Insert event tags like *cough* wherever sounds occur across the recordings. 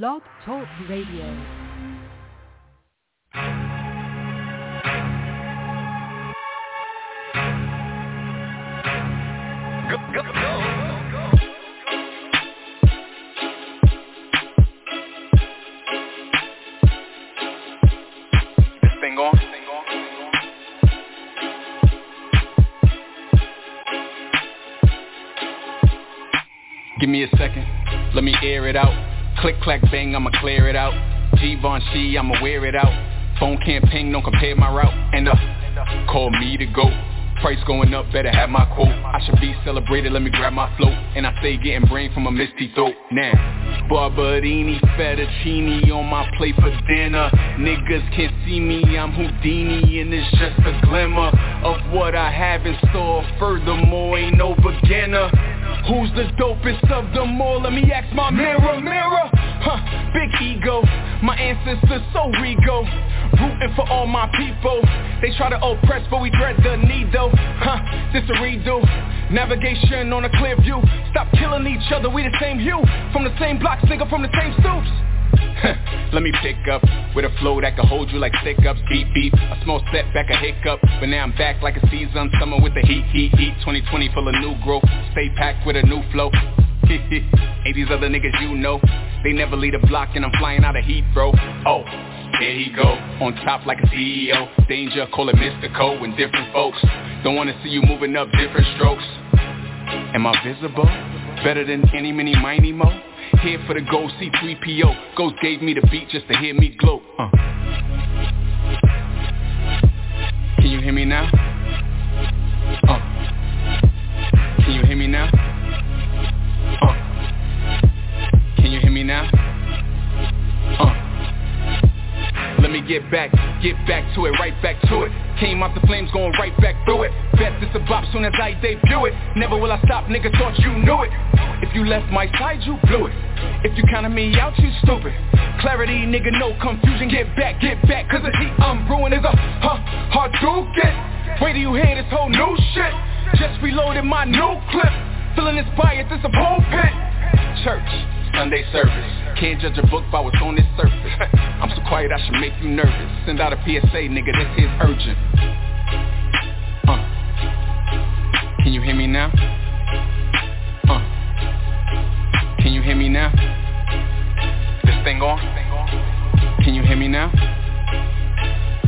Blog Talk Radio. Give me a second, let me air it out. Click, clack, bang, I'ma clear it out. Givenchy, I'ma wear it out. Phone can't ping, don't compare my route. And uh, call me to go. Price going up, better have my quote. I should be celebrated, let me grab my float. And I stay getting brain from a misty throat. Now, Barberini, fettuccine on my plate for dinner. Niggas can't see me, I'm Houdini, and it's just a glimmer of what I have in store. Furthermore, ain't no beginner. Who's the dopest of them all? Let me ask my mirror, mirror. Huh, big ego, my ancestors so regal. Rooting for all my people. They try to oppress, but we dread the needle. Huh, this a redo. Navigation on a clear view. Stop killing each other, we the same hue. From the same block, nigga, from the same stoops. *laughs* Let me pick up with a flow that can hold you like stick ups, beep beep. A small setback, a hiccup, but now I'm back like a season summer with the heat, heat, heat. 2020 full of new growth, stay packed with a new flow. *laughs* Ain't these other niggas you know? They never lead a block and I'm flying out of heat, bro. Oh, there he go, on top like a CEO. Danger, call it mystical and different folks. Don't wanna see you moving up different strokes. Am I visible? Better than any, mini, miny, mo? Here for the gold C3PO. Ghost gave me the beat just to hear me glow. Uh. Can you hear me now? Uh. Can you hear me now? Uh. Can you hear me now? Let me get back, get back to it, right back to it. Came out the flames, going right back through it. Bet this a bop soon as I debut it. Never will I stop, nigga, thought you knew it. If you left my side, you blew it. If you counted me out, you stupid. Clarity, nigga, no confusion. Get back, get back, cause the heat I'm brewing is a huh, hard to get. Wait till you hear this whole new shit. Just reloaded my new clip. Feeling inspired, this a pulpit. Church, Sunday service. Can't judge a book by what's on its surface. *laughs* I'm so quiet I should make you nervous. Send out a PSA, nigga, this is urgent. Uh. Can you hear me now? Uh. Can you hear me now? This thing on? Can you hear me now?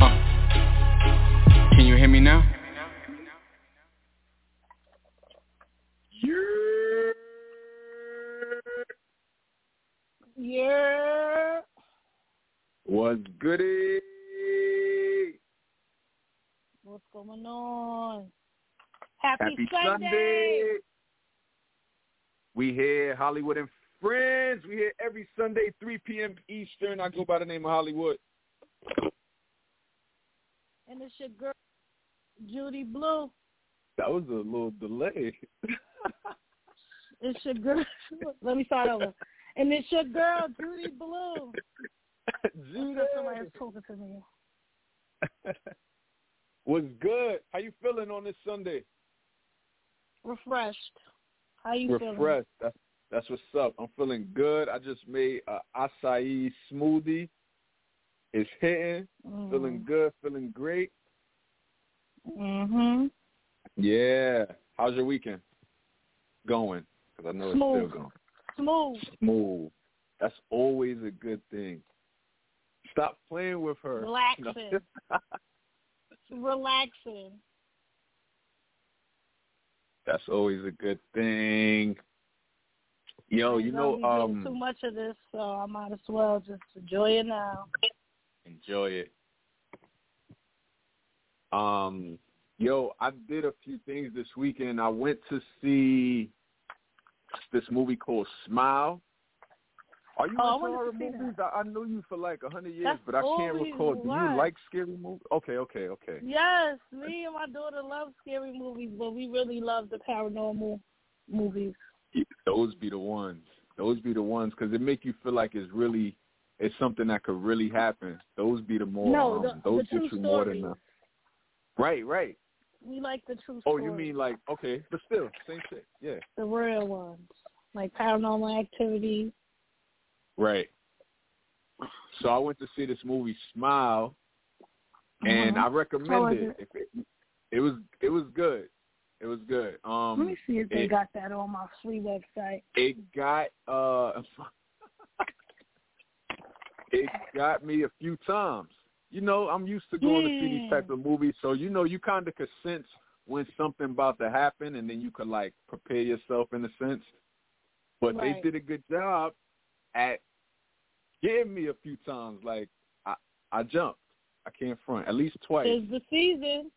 Uh. Can you hear me now? Yeah. What's goody? What's going on? Happy, Happy Sunday. Sunday. We here, Holliewood and Friends. We here every Sunday, 3 p.m. Eastern. I go by the name of Holliewood. And it's your girl, Judy Blu. That was a little delay. *laughs* It's your girl. Let me start over. And it's your girl, Judy Blu. *laughs* Judy. Somebody is talking to me. *laughs* What's good? How you feeling on this Sunday? Refreshed. How you feeling? Refreshed. That's that's what's up. I'm feeling good. I just made a acai smoothie. It's hitting. Mm. Feeling good. Feeling great. Mhm. Yeah. How's your weekend going? Because I know Smooth. it's still going. Smooth. Smooth. That's always a good thing. Stop playing with her. Relaxing. *laughs* Relaxing. That's always a good thing. Yo, you know, gonna too um, much of this, so I might as well just enjoy it now. enjoy it. Um, yo, I did a few things this weekend. I went to see this movie called Smile. Are you Oh, into horror movies? I, I knew you for like a hundred years, That's but I can't recall. Do you like scary movies? Okay, okay, okay. Yes, me and my daughter love scary movies, but we really love the paranormal movies. Those be the ones. Those be the ones because it make you feel like it's really, it's something that could really happen. Those be the more. No, um, the- those the get true you more than stories. the. Right, right. We like the true Oh, stories. you mean like okay, but still same shit. Yeah. the real ones, like paranormal activity. Right. So I went to see this movie Smile, and Uh-huh. I recommend is it. It. It was it was good. It was good. Um, Let me see if they got that on my free website. it got uh *laughs* it got me a few times. You know, I'm used to going to see these Yeah. type of movies, so you know you kind of could sense when something about to happen, and then you could like prepare yourself in a sense. But they did a good job at getting me a few times. Like I, I jumped. I can't front at least twice. It's the season.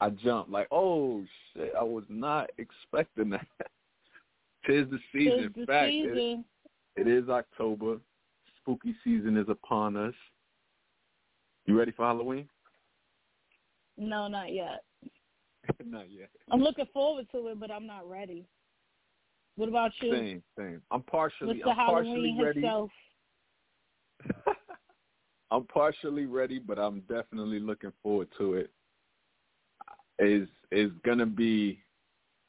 I jumped like, oh shit! I was not expecting that. *laughs* Tis the season. In the fact, it- season. it is October. Spooky season is upon us. You ready for Halloween? No, not yet. *laughs* Not yet. I'm looking forward to it, but I'm not ready. What about you? Same, same. I'm partially, I'm partially ready. *laughs* I'm partially ready, but I'm definitely looking forward to it. Is is gonna be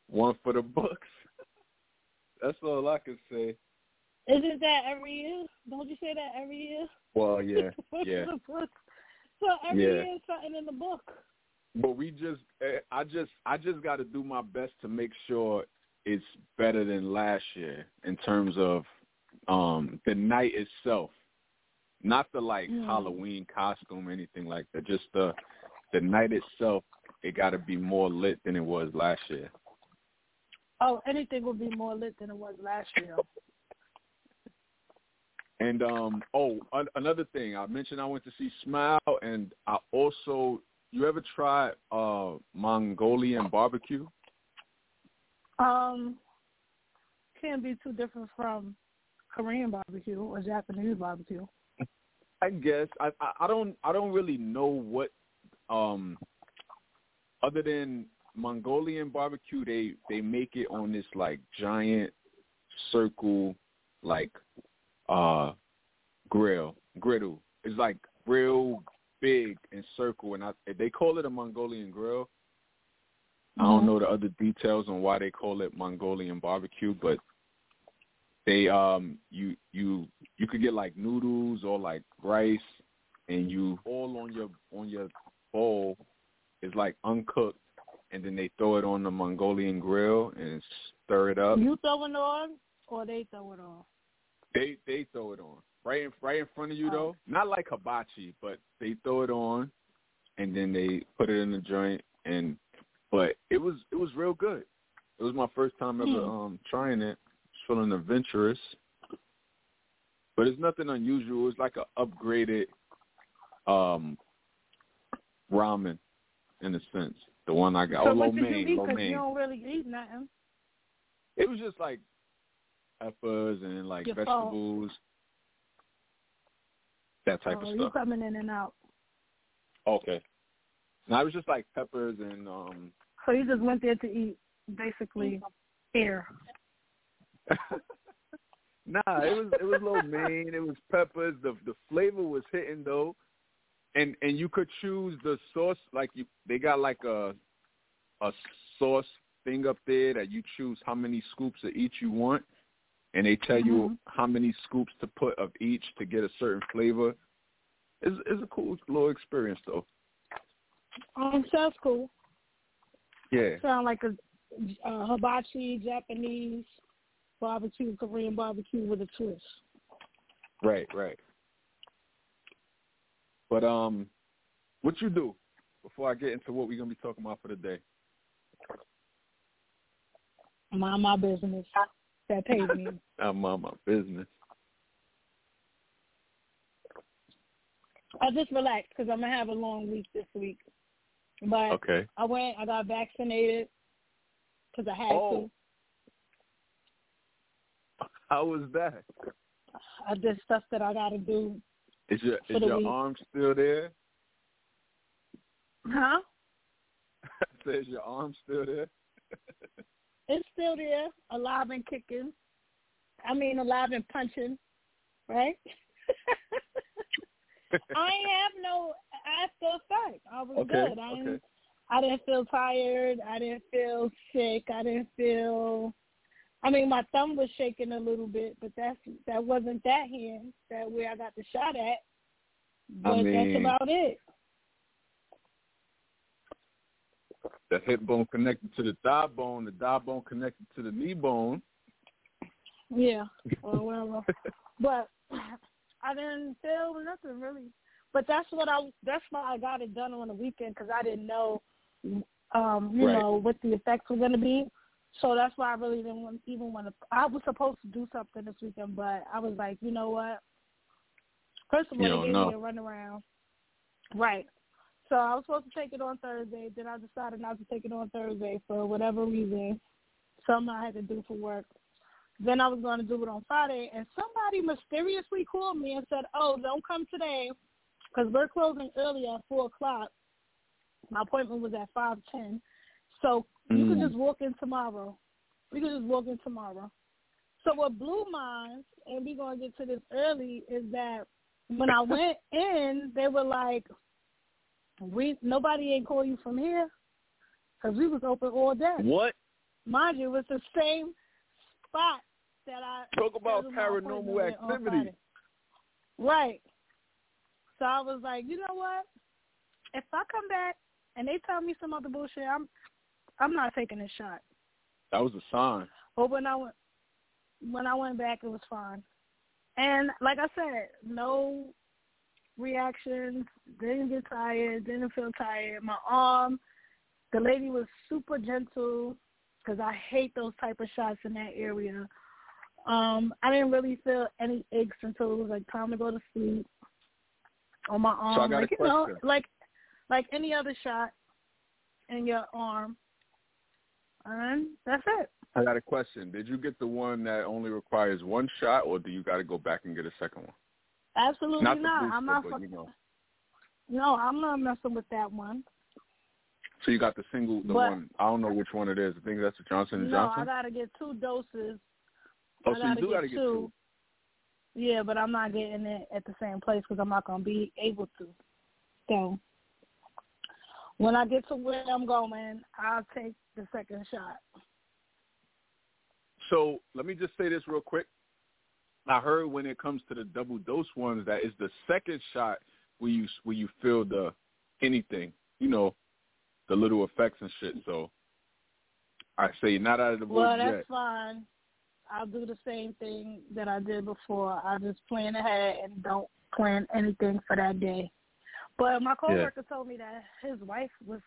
one for the books. *laughs* That's all I can say. Isn't that every year? Don't you say that every year? Well, yeah, yeah. So every Yeah. year is something in the book. But we just, eh, I just, I just got to do my best to make sure it's better than last year in terms of um the night itself, not the like Mm. Halloween costume or anything like that. Just the the night itself. It got to be more lit than it was last year. Oh, anything will be more lit than it was last year. And um, oh, an- another thing I mentioned, I went to see Smile, and I also. You ever tried uh Mongolian barbecue? Um, can't be too different from Korean barbecue or Japanese barbecue. I guess I, I I don't I don't really know what um other than Mongolian barbecue they they make it on this like giant circle like uh grill griddle. It's like real big and circle and I they call it a Mongolian grill. I don't Mhm. know the other details on why they call it Mongolian barbecue, but they um you you you could get like noodles or like rice and you all on your on your bowl is like uncooked and then they throw it on the Mongolian grill and stir it up. You throw it on or they throw it on? They they throw it on. Right in right in front of you Oh. though. Not like hibachi, but they throw it on and then they put it in the joint and but it was it was real good. It was my first time ever Hmm. um trying it. Feeling adventurous. But it's nothing unusual. It's like a upgraded um ramen in a sense. The one I got. so oh, lo what did you mein, lo mein. you don't really eat nothing. It was just like peppers and like Your vegetables, that type oh, of you stuff. coming in and out. Okay. No, it was just like peppers and um So you just went there to eat basically air. *laughs* Nah, it was it was lo *laughs* mein, it was peppers, the the flavor was hitting though. And and you could choose the sauce like you they got like a a sauce thing up there that you choose how many scoops of each you want and they tell you Mhm. how many scoops to put of each to get a certain flavor. It's it's a cool little experience though. Um, sounds cool. Yeah. Sound like a uh, hibachi, Japanese barbecue, Korean barbecue with a twist. Right, right. But um, what you do before I get into what we're gonna be talking about for the day? Mind my business. That pays me. *laughs* I'm on my business. I just relaxed because I'm gonna have a long week this week. But Okay. I went, I got vaccinated because I had Oh. How was that? I did stuff that I got to do. Is your is your week. arm still there? Huh? *laughs* Says your arm still there? *laughs* It's still there, alive and kicking. I mean, alive and punching, right? *laughs* I have no I after effect. I was Okay, good. I didn't, okay. I didn't feel tired. I didn't feel sick. I didn't feel. I mean, my thumb was shaking a little bit, but that's that wasn't that hand. That where I got the shot at. But I mean, that's about it. The hip bone connected to the thigh bone, the thigh bone connected to the knee bone. Yeah, *laughs* or whatever. but I didn't feel nothing really. But that's what I. That's why I got it done on the weekend because I didn't know, um, you Right. know, what the effects were going to be. So that's why I really didn't want, even want to. I was supposed to do something this weekend, but I was like, you know what? First of all, You they gave know. me a runaround. Right. So I was supposed to take it on Thursday. Then I decided not to take it on Thursday for whatever reason. Something I had to do for work. Then I was going to do it on Friday, and somebody mysteriously called me and said, "Oh, don't come today because we're closing early at four o'clock. My appointment was at five ten, so you can Mm. just walk in tomorrow. We can just walk in tomorrow." So what blew mine, and we're going to get to this early, is that when I *laughs* went in, they were like, "We nobody ain't call you from here." Because we was open all day. What? Mind you, it was the same spot that I Talk about paranormal activity. Right. So I was like, you know what? If I come back and they tell me some other bullshit, I'm I'm not taking a shot. That was a sign. But when I went when I went back, it was fine. And like I said, no reactions. Didn't get tired. Didn't feel tired. My arm. The lady was super gentle because I hate those type of shots in that area. Um, I didn't really feel any aches until it was like time to go to sleep on my arm. So I got a like you know, like like any other shot in your arm. And that's it. I got a question. Did you get the one that only requires one shot, or do you got to go back and get a second one? Absolutely Not not. booster, I'm not. but you know. No, I'm not messing with that one. So you got the single, the But- one. I don't know which one it is. I think that's the Johnson and no, Johnson. No, I gotta get two doses. oh, I so you do get got to get two. Yeah, but I'm not getting it at the same place because I'm not gonna be able to. So when I get to where I'm going, I'll take the second shot. So let me just say this real quick. I heard when it comes to the double dose ones that is the second shot where you where you feel the anything, you know, the little effects and shit. So I say not out of the Well, that's yet. fine. I'll do the same thing that I did before. I just plan ahead and don't plan anything for that day. But my coworker told me that his wife was,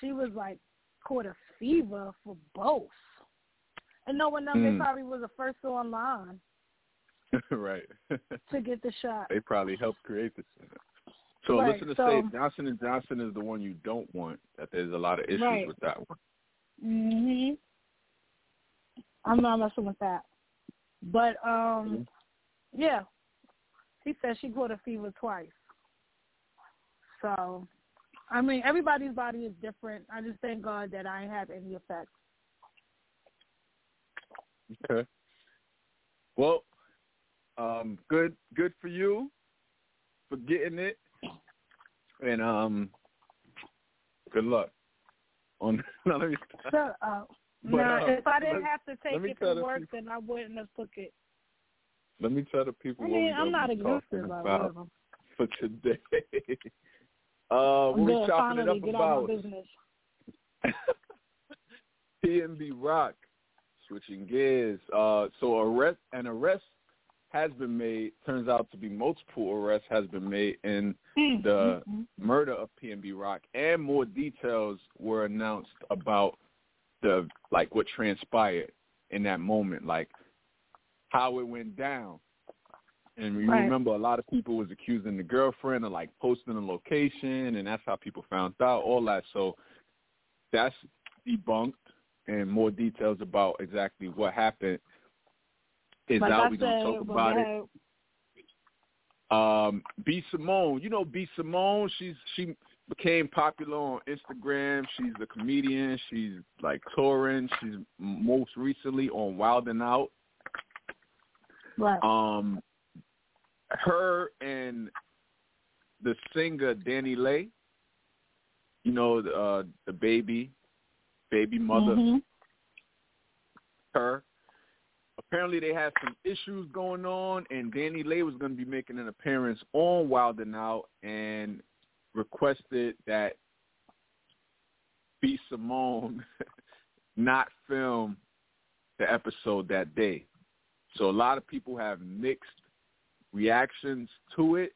she was like caught a fever for both. And knowing them, Mm. they probably was the first online *laughs* right. to get the shot. they probably helped create this. So Right, listen to so- say Johnson and Johnson is the one you don't want. That there's a lot of issues Right. with that one. Mhm. I'm not messing with that. But um, yeah, he said she caught a fever twice. So, I mean, everybody's body is different. I just thank God that I ain't have any effects. Okay. Well, um, good good for you for getting it, and um, good luck. On no, *laughs* let me Shut up. But, now, uh, if I didn't let- have to take it to work, people- then I wouldn't have took it. let me tell the people I mean, we're I'm not talking about whatever. for today. *laughs* uh, I'm we good. chopping it Finally, up about? *laughs* PNB Rock, switching gears. Uh, so arrest an arrest has been made. Turns out to be multiple arrests has been made in Mm, the mm, mm. murder of PNB Rock, and more details were announced about the like what transpired in that moment, like how it went down. And you Right. remember a lot of people was accusing the girlfriend of like posting a location, and that's how people found out all that. So that's debunked, and more details about exactly what happened is Like out. I We're gonna talk about it um B Simone. You know B Simone, she's she became popular on Instagram. She's a comedian. She's like touring. She's most recently on Wild 'N Out. Right. Um her and the singer DaniLeigh, you know, the uh DaBaby baby mother Mhm. her apparently they had some issues going on, and DaniLeigh was going to be making an appearance on Wild 'N Out and requested that B. Simone *laughs* not film the episode that day. So a lot of people have mixed reactions to it.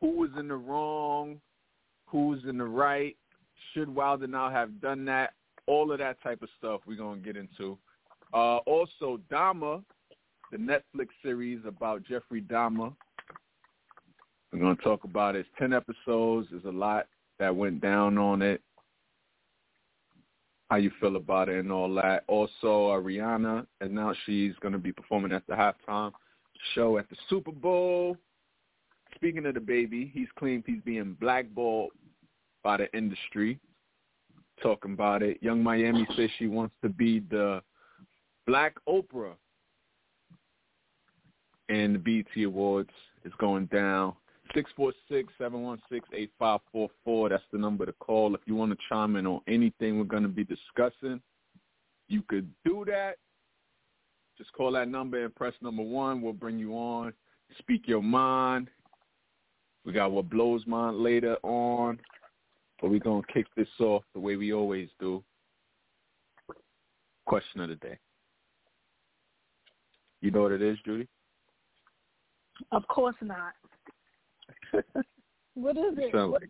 Who was in the wrong? Who's in the right? Should Wild 'N Out have done that? All of that type of stuff we're going to get into. Uh, also, Dahmer, the Netflix series about Jeffrey Dahmer. We're going to talk about it. It's 10 episodes. There's a lot that went down on it. How you feel about it and all that. Also, uh, Rihanna announced she's going to be performing at the halftime show at the Super Bowl. Speaking of DaBaby, he's claimed he's being blackballed by the industry. Talking about it. Yung Miami says she wants to be the Black Oprah. And the BET Awards is going down. 646-716-8544. That's the number to call if you want to chime in on anything we're going to be discussing. You could do that. Just call that number and press number one. We'll bring you on. Speak your mind. We got what blows mind later on. But we're going to kick this off the way we always do. Question of the day. You know what it is, Judy? Of course not. *laughs* what is You it? sound like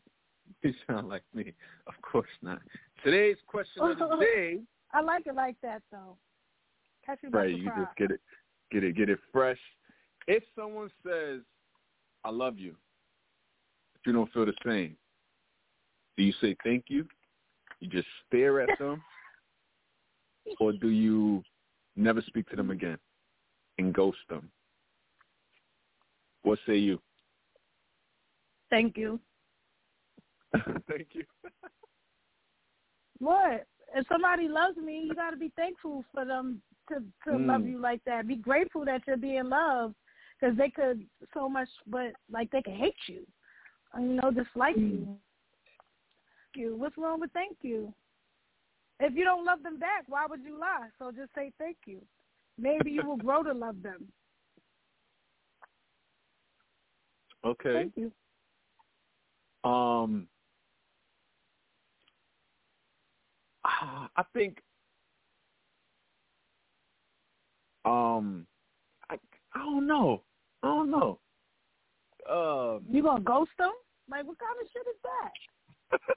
you sound like me. Of course not. Today's question of the *laughs* day. I like it like that though. Catch Right, you just get it, get it, get it fresh. If someone says, "I love you," but you don't feel the same, do you say thank you? You just stare at them, *laughs* or do you never speak to them again and ghost them? What say you? Thank you. *laughs* thank you. What? If somebody loves me, you got to be thankful for them to to Mm. love you like that. Be grateful that you're being loved because they could so much, but like they could hate you, or, you know, dislike you. Thank you. What's wrong with thank you? If you don't love them back, why would you lie? So just say thank you. Maybe you will grow to love them. Okay. Thank you. Um, I think, um, I I don't know. I don't know. Um, You gonna ghost them? Like what kind of shit is that? *laughs*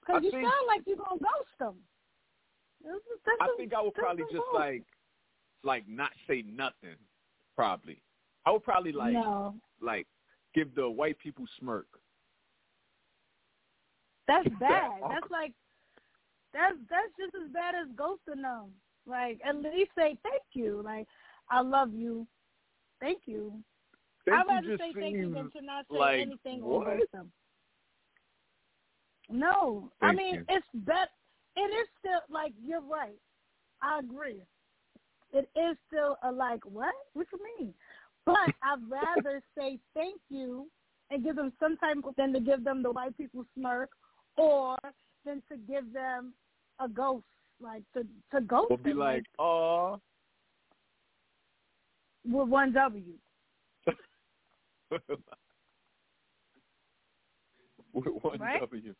Because you think- sound like you're gonna ghost them. This is- this I think I would probably just like, like not say nothing. Probably, I would probably like, no, like give the white people smirk. that's *laughs* bad. That's like that's that's just as bad as ghosting them. Like at least say thank you. Like I love you. Thank you. Thank I'd you rather just say thank you than to not say like, anything or what? ghost them. No, I mean you. it's bet. It is still like you're right. I agree. It is still a like what? What you mean? But I'd rather *laughs* say thank you and give them some type of than to give them the white people smirk, or than to give them a ghost like to to ghost We'll be them like, oh, with one W. *laughs* with one Right? W.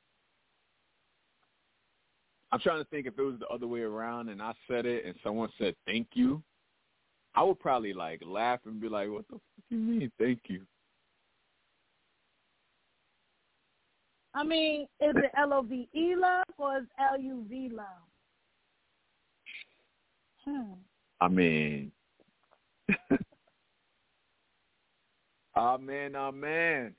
I'm trying to think if it was the other way around and I said it and someone said thank you, I would probably like laugh and be like, "What the fuck you mean, thank you?" I mean, is it L O V E love or is L U V love? Hmm. I mean, *laughs* ah man, ah man.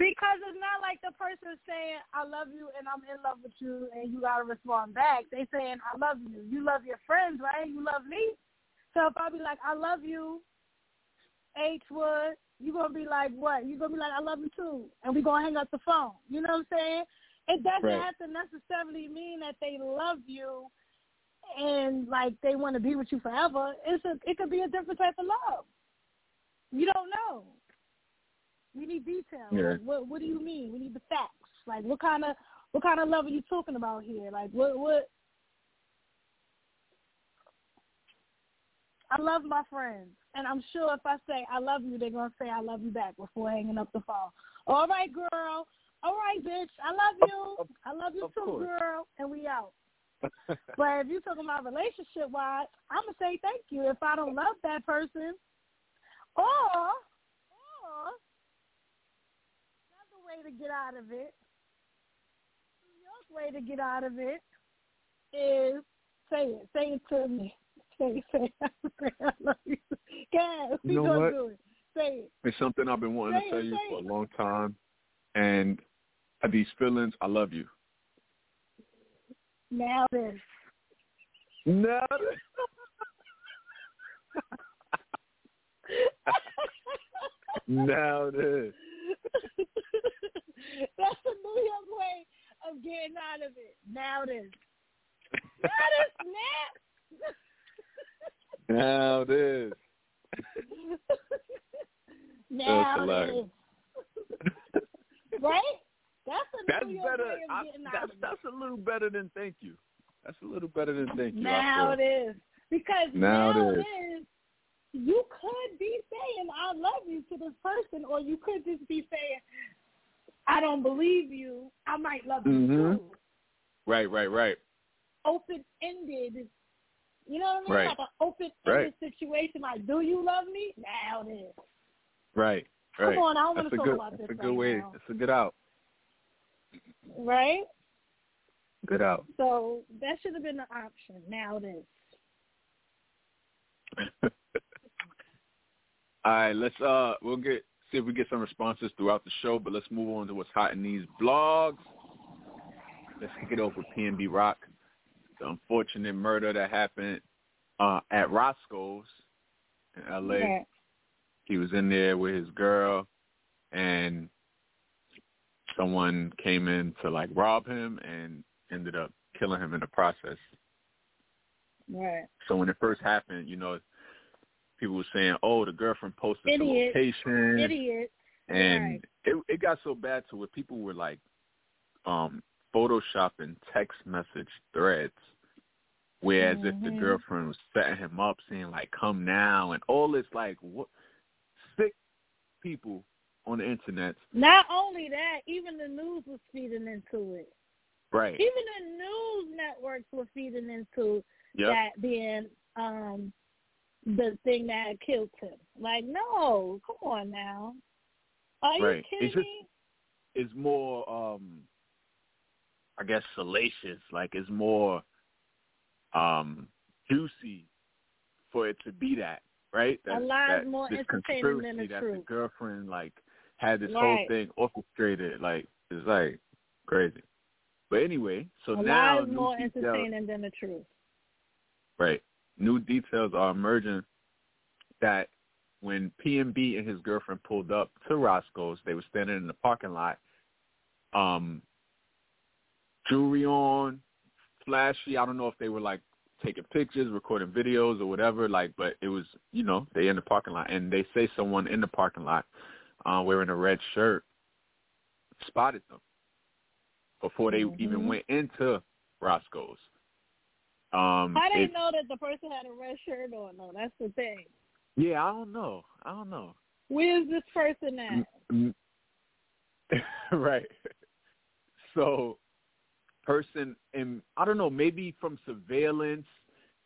Because it's not like the person saying I love you and I'm in love with you and you gotta respond back. They saying I love you. You love your friends, right? You love me. So if I be like I love you, H Wood, you gonna be like what? You gonna be like I love you too, and we gonna hang up the phone. You know what I'm saying? It doesn't Right. have to necessarily mean that they love you and like they want to be with you forever. It's a it could be a different type of love. You don't know. We need details. Yeah. Like, what What do you mean? We need the facts. Like, what kind of what kind of love are you talking about here? Like, what what? I love my friends, and I'm sure if I say I love you, they're gonna say I love you back before hanging up the phone. All right, girl. All right, bitch. I love you. I love you too, course. girl. And we out. *laughs* But if you're talking about relationship wise, I'm gonna say thank you if I don't love that person. Or another way to get out of it, New York way to get out of it is say it, say it to me. Say, it. say, say *laughs* I love you. Guys, we You know gonna what? do it. Say it. It's something I've been wanting Say to tell it, you say for a long time, and these feelings, I love you. Now this. No. now it is. *laughs* *laughs* *laughs* That's the New York way of getting out of it. Now this. Now this snap. Now it is. *laughs* now hilarious. this. *laughs* right? That's a That's New York better. way of I, getting out that's of it. that's a little better than thank you. That's a little better than thank you. Now it is. Because Now now, it it is. You could be saying I love you to this person, or you could just be saying I don't believe you. I might love you Mhm. too. Right, right, right. Open ended. You know what I mean? Right. Like an open ended situation. Like, do you love me? Now it is. Right, Right. Come on, I don't want to talk good. about this a good right way. now. That's a good out. Right? Good out. So that should have been the option. Now it is. *laughs* All right, let's uh we'll get see if we get some responses throughout the show, but let's move on to what's hot in these blogs. Let's kick it off with PNB Rock. The unfortunate murder that happened uh at Roscoe's in LA. Yeah. He was in there with his girl and someone came in to like rob him and ended up killing him in the process. Right. So when it first happened, you know, people were saying, "Oh, the girlfriend posted Idiot. the location," Idiot. and Right. it it got so bad to where people were like, um, photoshopping text message threads, whereas if the Mhm. girlfriend was setting him up, saying like, "Come now," and all this like what sick people on the internet, Not only that, even the news was feeding into it. right? Even the news networks were feeding into Yep. that being um the thing that killed him. Like, no, come on now. Are you Right. kidding It's just- me? is more um I guess salacious, like it's more um juicy for it to be that, right? Lie is that more this entertaining than the that truth. the girlfriend like had this whole thing orchestrated, like it's like crazy. But anyway, so A now is more entertaining than the truth. right? New details are emerging that when PNB and his girlfriend pulled up to Roscoe's, they were standing in the parking lot. Um, jewelry on, flashy. I don't know if they were like taking pictures, recording videos, or whatever. Like, but it was, you know, they in the parking lot, and they say someone in the parking lot uh, wearing a red shirt spotted them before they even Mhm. went into Roscoe's. Um, I didn't it- know that the person had a red shirt on though. That's the thing. Yeah, I don't know. I don't know. Where's this person at? *laughs* Right. So, person, and I don't know, maybe from surveillance,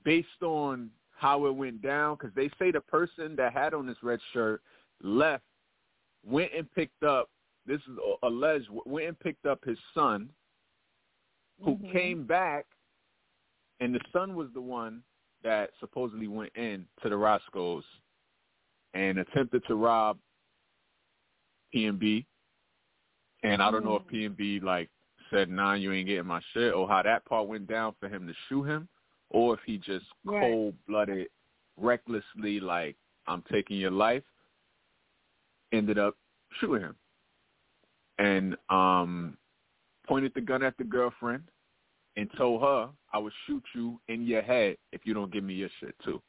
based on how it went down, because they say the person that had on this red shirt left, went and picked up. This is alleged. Went and picked up his son, who Mhm. came back, and the son was the one that supposedly went in to the Roscoe's and attempted to rob PNB. And I don't know if Mm. PNB like said, "Nah, you ain't getting my shit," or how that part went down for him to shoot him, or if he just Right. cold blooded, recklessly like, "I'm taking your life," ended up shooting him, and um, pointed the gun at the girlfriend and told her, "I would shoot you in your head if you don't give me your shit too."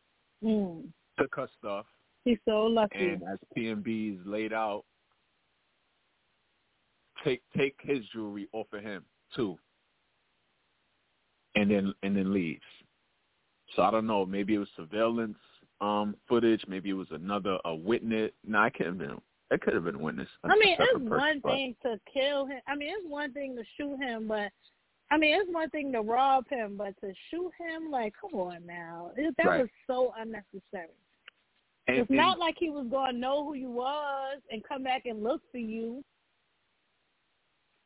Mm. Took her stuff, He's so lucky. and as PNB's laid out, take take his jewelry off of him too, and then and then leaves. So I don't know. Maybe it was surveillance. um footage. Maybe it was another a witness. No, I can't have been. It could have been a witness. I mean, it's person, one but- thing to kill him. I mean, it's one thing to shoot him, but I mean, it's one thing to rob him, but to shoot him, like, come on now, it, that Right. was so unnecessary. and, it's and- not like he was going to know who you was and come back and look for you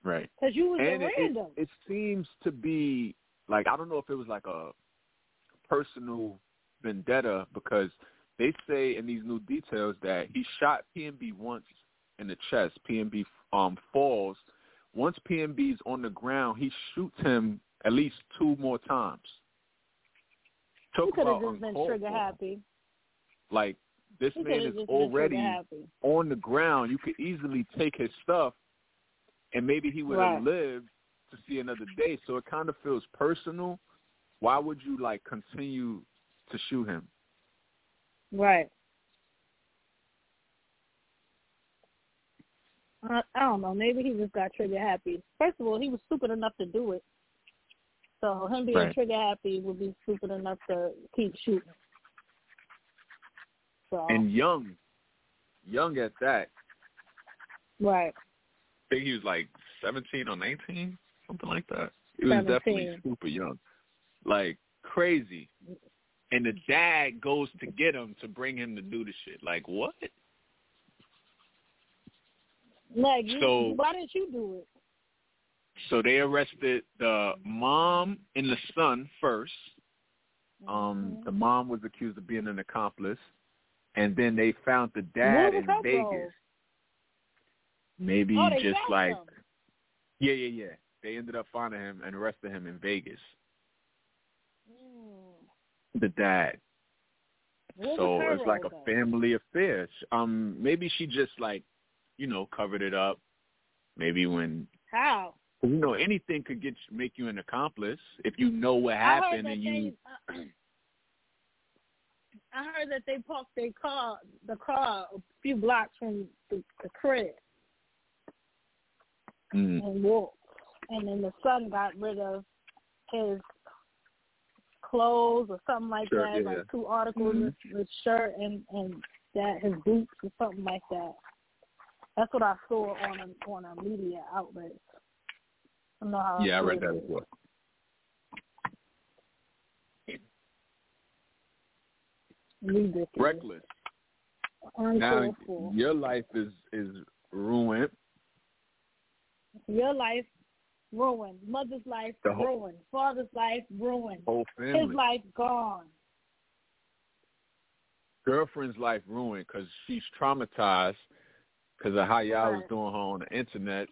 right. because you was and a it, random. it, it seems to be like I don't know if it was like a personal vendetta because they say in these new details that he shot PNB once in the chest. PNB um falls. Once PNB's on the ground, he shoots him at least two more times. he Talk could have just been trigger happy. Like this He man is already been trigger happy. on the ground. You could easily take his stuff, and maybe he would Right. have lived to see another day. So it kind of feels personal. Why would you like continue to shoot him? Right. I, I don't know. Maybe he just got trigger happy. First of all, he was stupid enough to do it. So him being Right. trigger happy would be stupid enough to keep shooting. So And young, young at that. right, I think he was like seventeen or nineteen, something like that. He was definitely super young, like crazy. And the dad goes to get him to bring him to do the shit. Like what? Like you, So- why didn't you do it? So they arrested the mom and the son first. Um, Mhm. the mom was accused of being an accomplice, and then they found the dad in Vegas. Maybe Oh, just like him. yeah, yeah, yeah. They ended up finding him and arrested him in Vegas. Mm. The dad. What so it's like a family affair. Um, maybe she just like, you know, covered it up. Maybe when How? you know anything could get make you an accomplice if you know what happened and you. they. *clears throat* I heard that they parked their car, the car, a few blocks from the, the crib Mm. and walked. And then the son got rid of his clothes or something like Shirt, that, yeah. like two articles, Mhm. his shirt and and that his boots or something like that. That's what I saw on a on a media outlet. I don't know how. Yeah, I read that as well. Ridiculous. Reckless. Now your life is is ruined. Your life ruined. Mother's life whole- ruined. Father's life ruined. Whole His life gone. Girlfriend's life ruined because she's traumatized because of how y'all was doing her on the internet.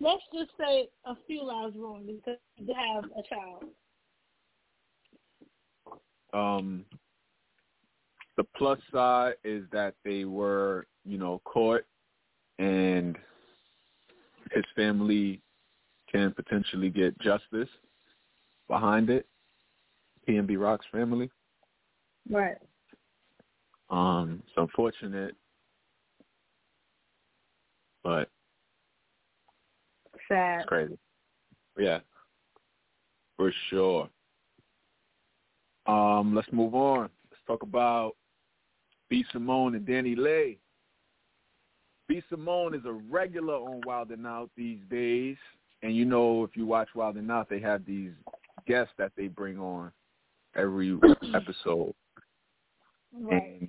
Let's just say a few lives ruined because you have a child. Um, the plus side is that they were, you know, caught, and his family can potentially get justice behind it. PNB Rock's family. Right. Um, it's unfortunate, but Sad. it's crazy. Yeah, for sure. Um, let's move on. Let's talk about B. Simone and DaniLeigh. B. Simone is a regular on Wild 'N Out these days, and you know if you watch Wild 'N Out, they have these guests that they bring on every *clears throat* episode. Right. And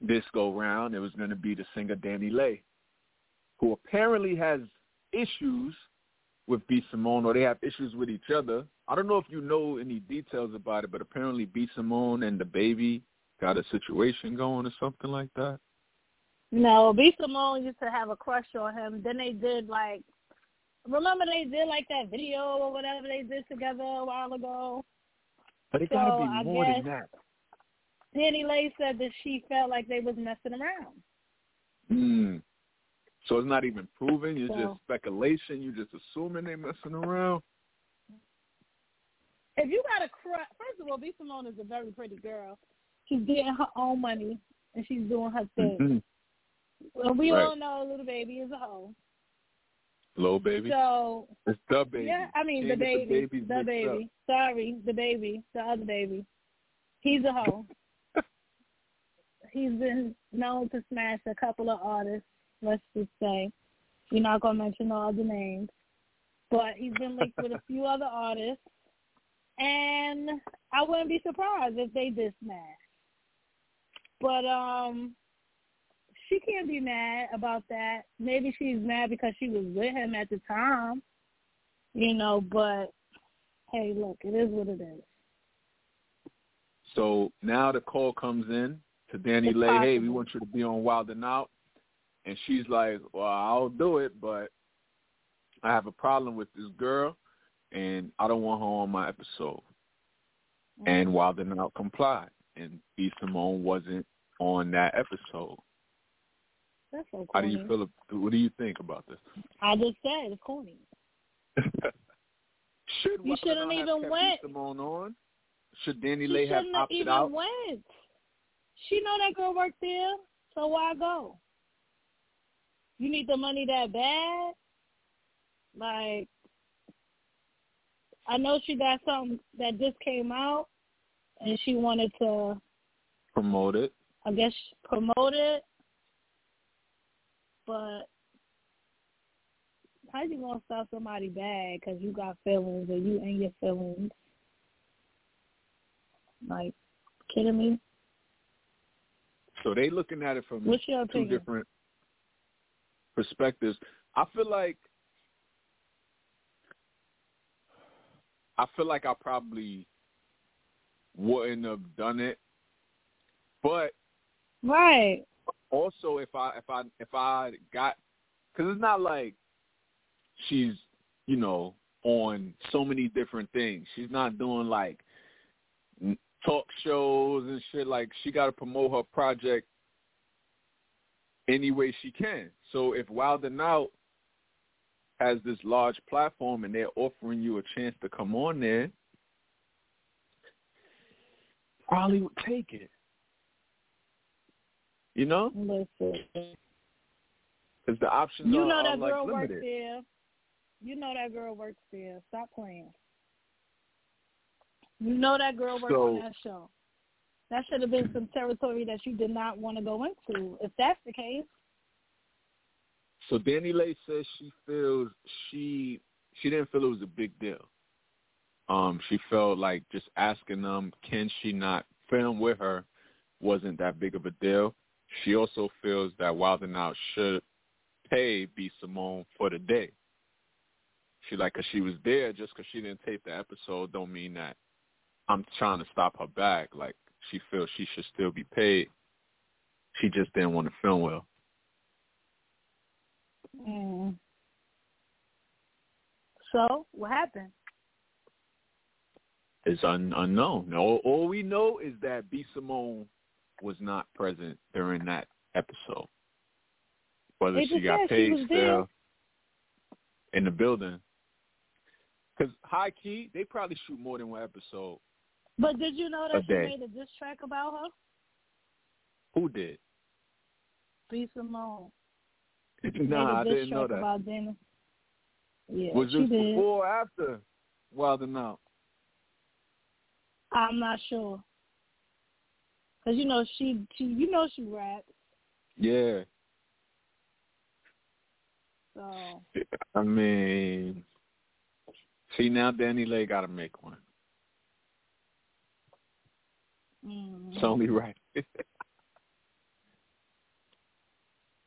this go round, it was going to be the singer DaniLeigh, who apparently has issues with B. Simone, or they have issues with each other. I don't know if you know any details about it, but apparently B. Simone and DaBaby got a situation going or something like that. No, B. Simone used to have a crush on him. Then they did like, remember they did like that video or whatever they did together a while ago. But it So, got to be I more than that. DaniLeigh said that she felt like they was messing around. Mm. So it's not even proven. It's So- just speculation. You're just assuming they're messing around. If you got a crush, first of all, B. Simone is a very pretty girl. She's getting her own money and she's doing her thing. Mhm. Well, we Right. all know little baby is a hoe. Little baby. So it's the baby. yeah, I mean the baby, the mixed baby. Sorry, the baby, the other baby. He's a hoe. *laughs* he's been known to smash a couple of artists. Let's just say, we're not gonna mention all the names, but he's been linked with a few *laughs* other artists, and I wouldn't be surprised if they did smash. But um, she can't be mad about that. Maybe she's mad because she was with him at the time, you know. But hey, look, it is what it is. So now the call comes in to Danny It's Lay. Hey, we want you to be on Wild 'N Out, and she's like, "Well, I'll do it, but I have a problem with this girl, and I don't want her on my episode." Mm-hmm. And Wild 'N Out complied, and B Simone wasn't on that episode. That's so corny. How do you feel? What do you think about this? I just said it's corny. *laughs* Should You shouldn't have even went. Simone on? Should Danny She Lay have shouldn't opted even out? went. She know that girl worked there, so why go? You need the money that bad? Like, I know she got something that just came out, and she wanted to, Promote it. I guess, promote it. But how you gonna stop somebody bad because you got feelings and you in your feelings? Like, kidding me? So they looking at it from What's your two opinion? different perspectives. I feel like I feel like I probably wouldn't have done it, but Right. also if I if I if I got because it's not like she's you know on so many different things. She's not doing like talk shows and shit. Like she got to promote her project any way she can. So if Wild 'N Out has this large platform and they're offering you a chance to come on there, probably would take it. You know, Listen. because the options You are, know are that like girl works limited. there. You know that girl works there. Stop playing. You know that girl works So- on that show. That should have been some territory that you did not want to go into. If that's the case, So DaniLeigh says she feels she she didn't feel it was a big deal. Um, she felt like just asking them, can she not film with her, wasn't that big of a deal. She also feels that Wild 'N Out should pay B Simone for the day. She like, cause she was there, just cause she didn't tape the episode, don't mean that I'm trying to stop her back. Like she feels she should still be paid. She just didn't want to film well. mm. so what happened? It's un- unknown. All, all we know is that B. Simone was not present during that episode. Whether she got said she paid still there. in the building. Because high key, they probably shoot more than one episode. But did you know that she made a diss track about her? Who did? B Simone. *laughs* nah, I made a diss didn't know that. about Dana. Yeah, was this did. before or after Wild 'N Out? I'm not sure. Cause you know she, she, you know she raps. Yeah. So I mean, see now DaniLeigh got to make one. It's only right. *laughs*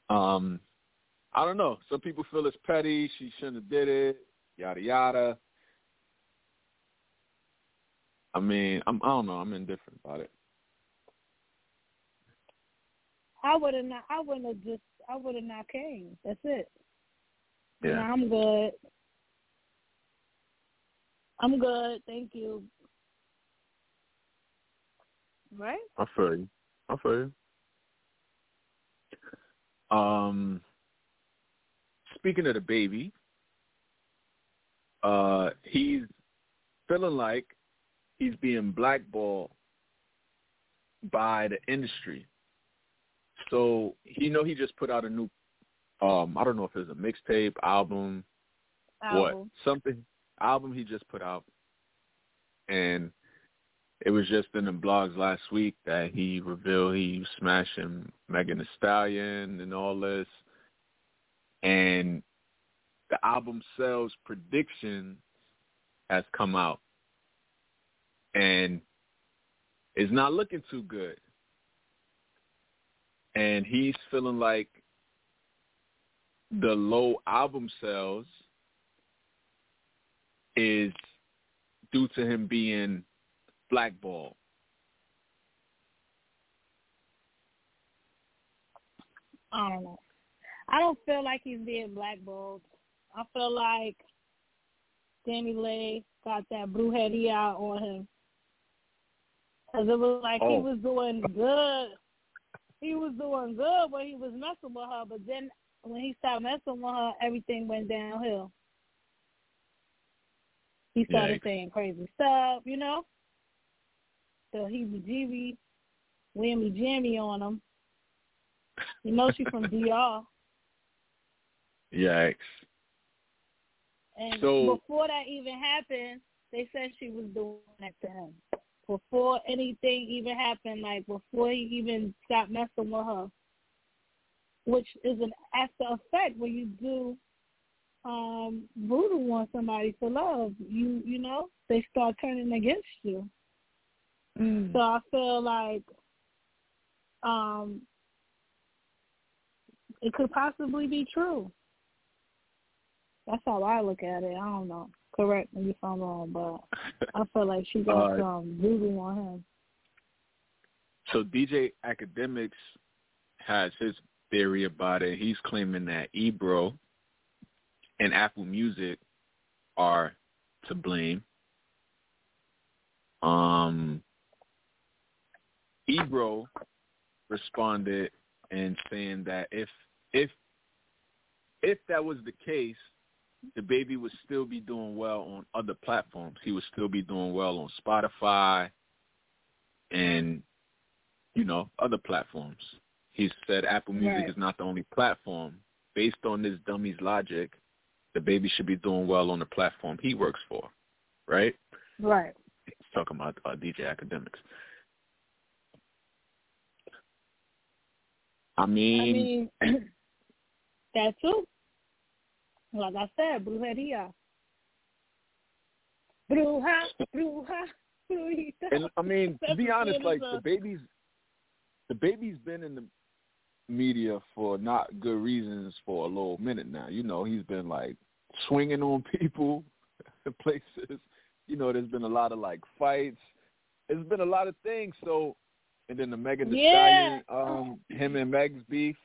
um, I don't know. Some people feel it's petty. She shouldn't have did it. Yada yada. I mean, I'm. I don't know. I'm indifferent about it. I would have not. I wouldn't have just. I would have not came. That's it. Yeah. Nah, I'm good. I'm good. Thank you. Right? I feel you. I feel you. Um, speaking of DaBaby, uh, he's feeling like he's being blackballed by the industry. So you know he just put out a new um I don't know if it's a mixtape, album, what something album he just put out, and it was just in the blogs last week that he revealed he was smashing Megan Thee Stallion and all this, and the album sales prediction has come out, and it's not looking too good. And he's feeling like the low album sales is due to him being blackballed. I don't know. I don't feel like he's being blackballed. I feel like DaniLeigh got that brujeria on him. Because it was like oh. he was doing good. He was doing good when he was messing with her, but then when he stopped messing with her, everything went downhill. He started Yikes. saying crazy stuff, you know. So he was jeebie, whammy jammy on him. You know she's from *laughs* DR. Yikes. And so, before that even happened, they said she was doing that to him. Before anything even happened, like before he even stopped messing with her, which is an after effect when you do um voodoo on somebody for love. You you know they start turning against you. Mm. So I feel like um it could possibly be true. That's how I look at it. I don't know. Correct me if I'm wrong, but I feel like she got uh, some voodoo on him. So DJ Akademiks has his theory about it. He's claiming that Ebro and Apple Music are to blame. Um, Ebro responded and saying that if if if that was the case, DaBaby would still be doing well on other platforms. He would still be doing well on Spotify and you know other platforms. He said Apple Music right. is not the only platform. Based on this dummy's logic, DaBaby should be doing well on the platform he works for, right? Right. He's talking about uh, DJ Akademiks. I mean, I mean *clears throat* that too. Like I said, brujeria. Bruja, bruja, bruja. And I mean, to be honest, like the uh, baby's, DaBaby's been in the media for not good reasons for a little minute now. You know, he's been like swinging on *laughs* people places. You know, there's been a lot of like fights. There's been a lot of things. So, and then the Megan Thee yeah. Stallion, um, him and Meg's beef.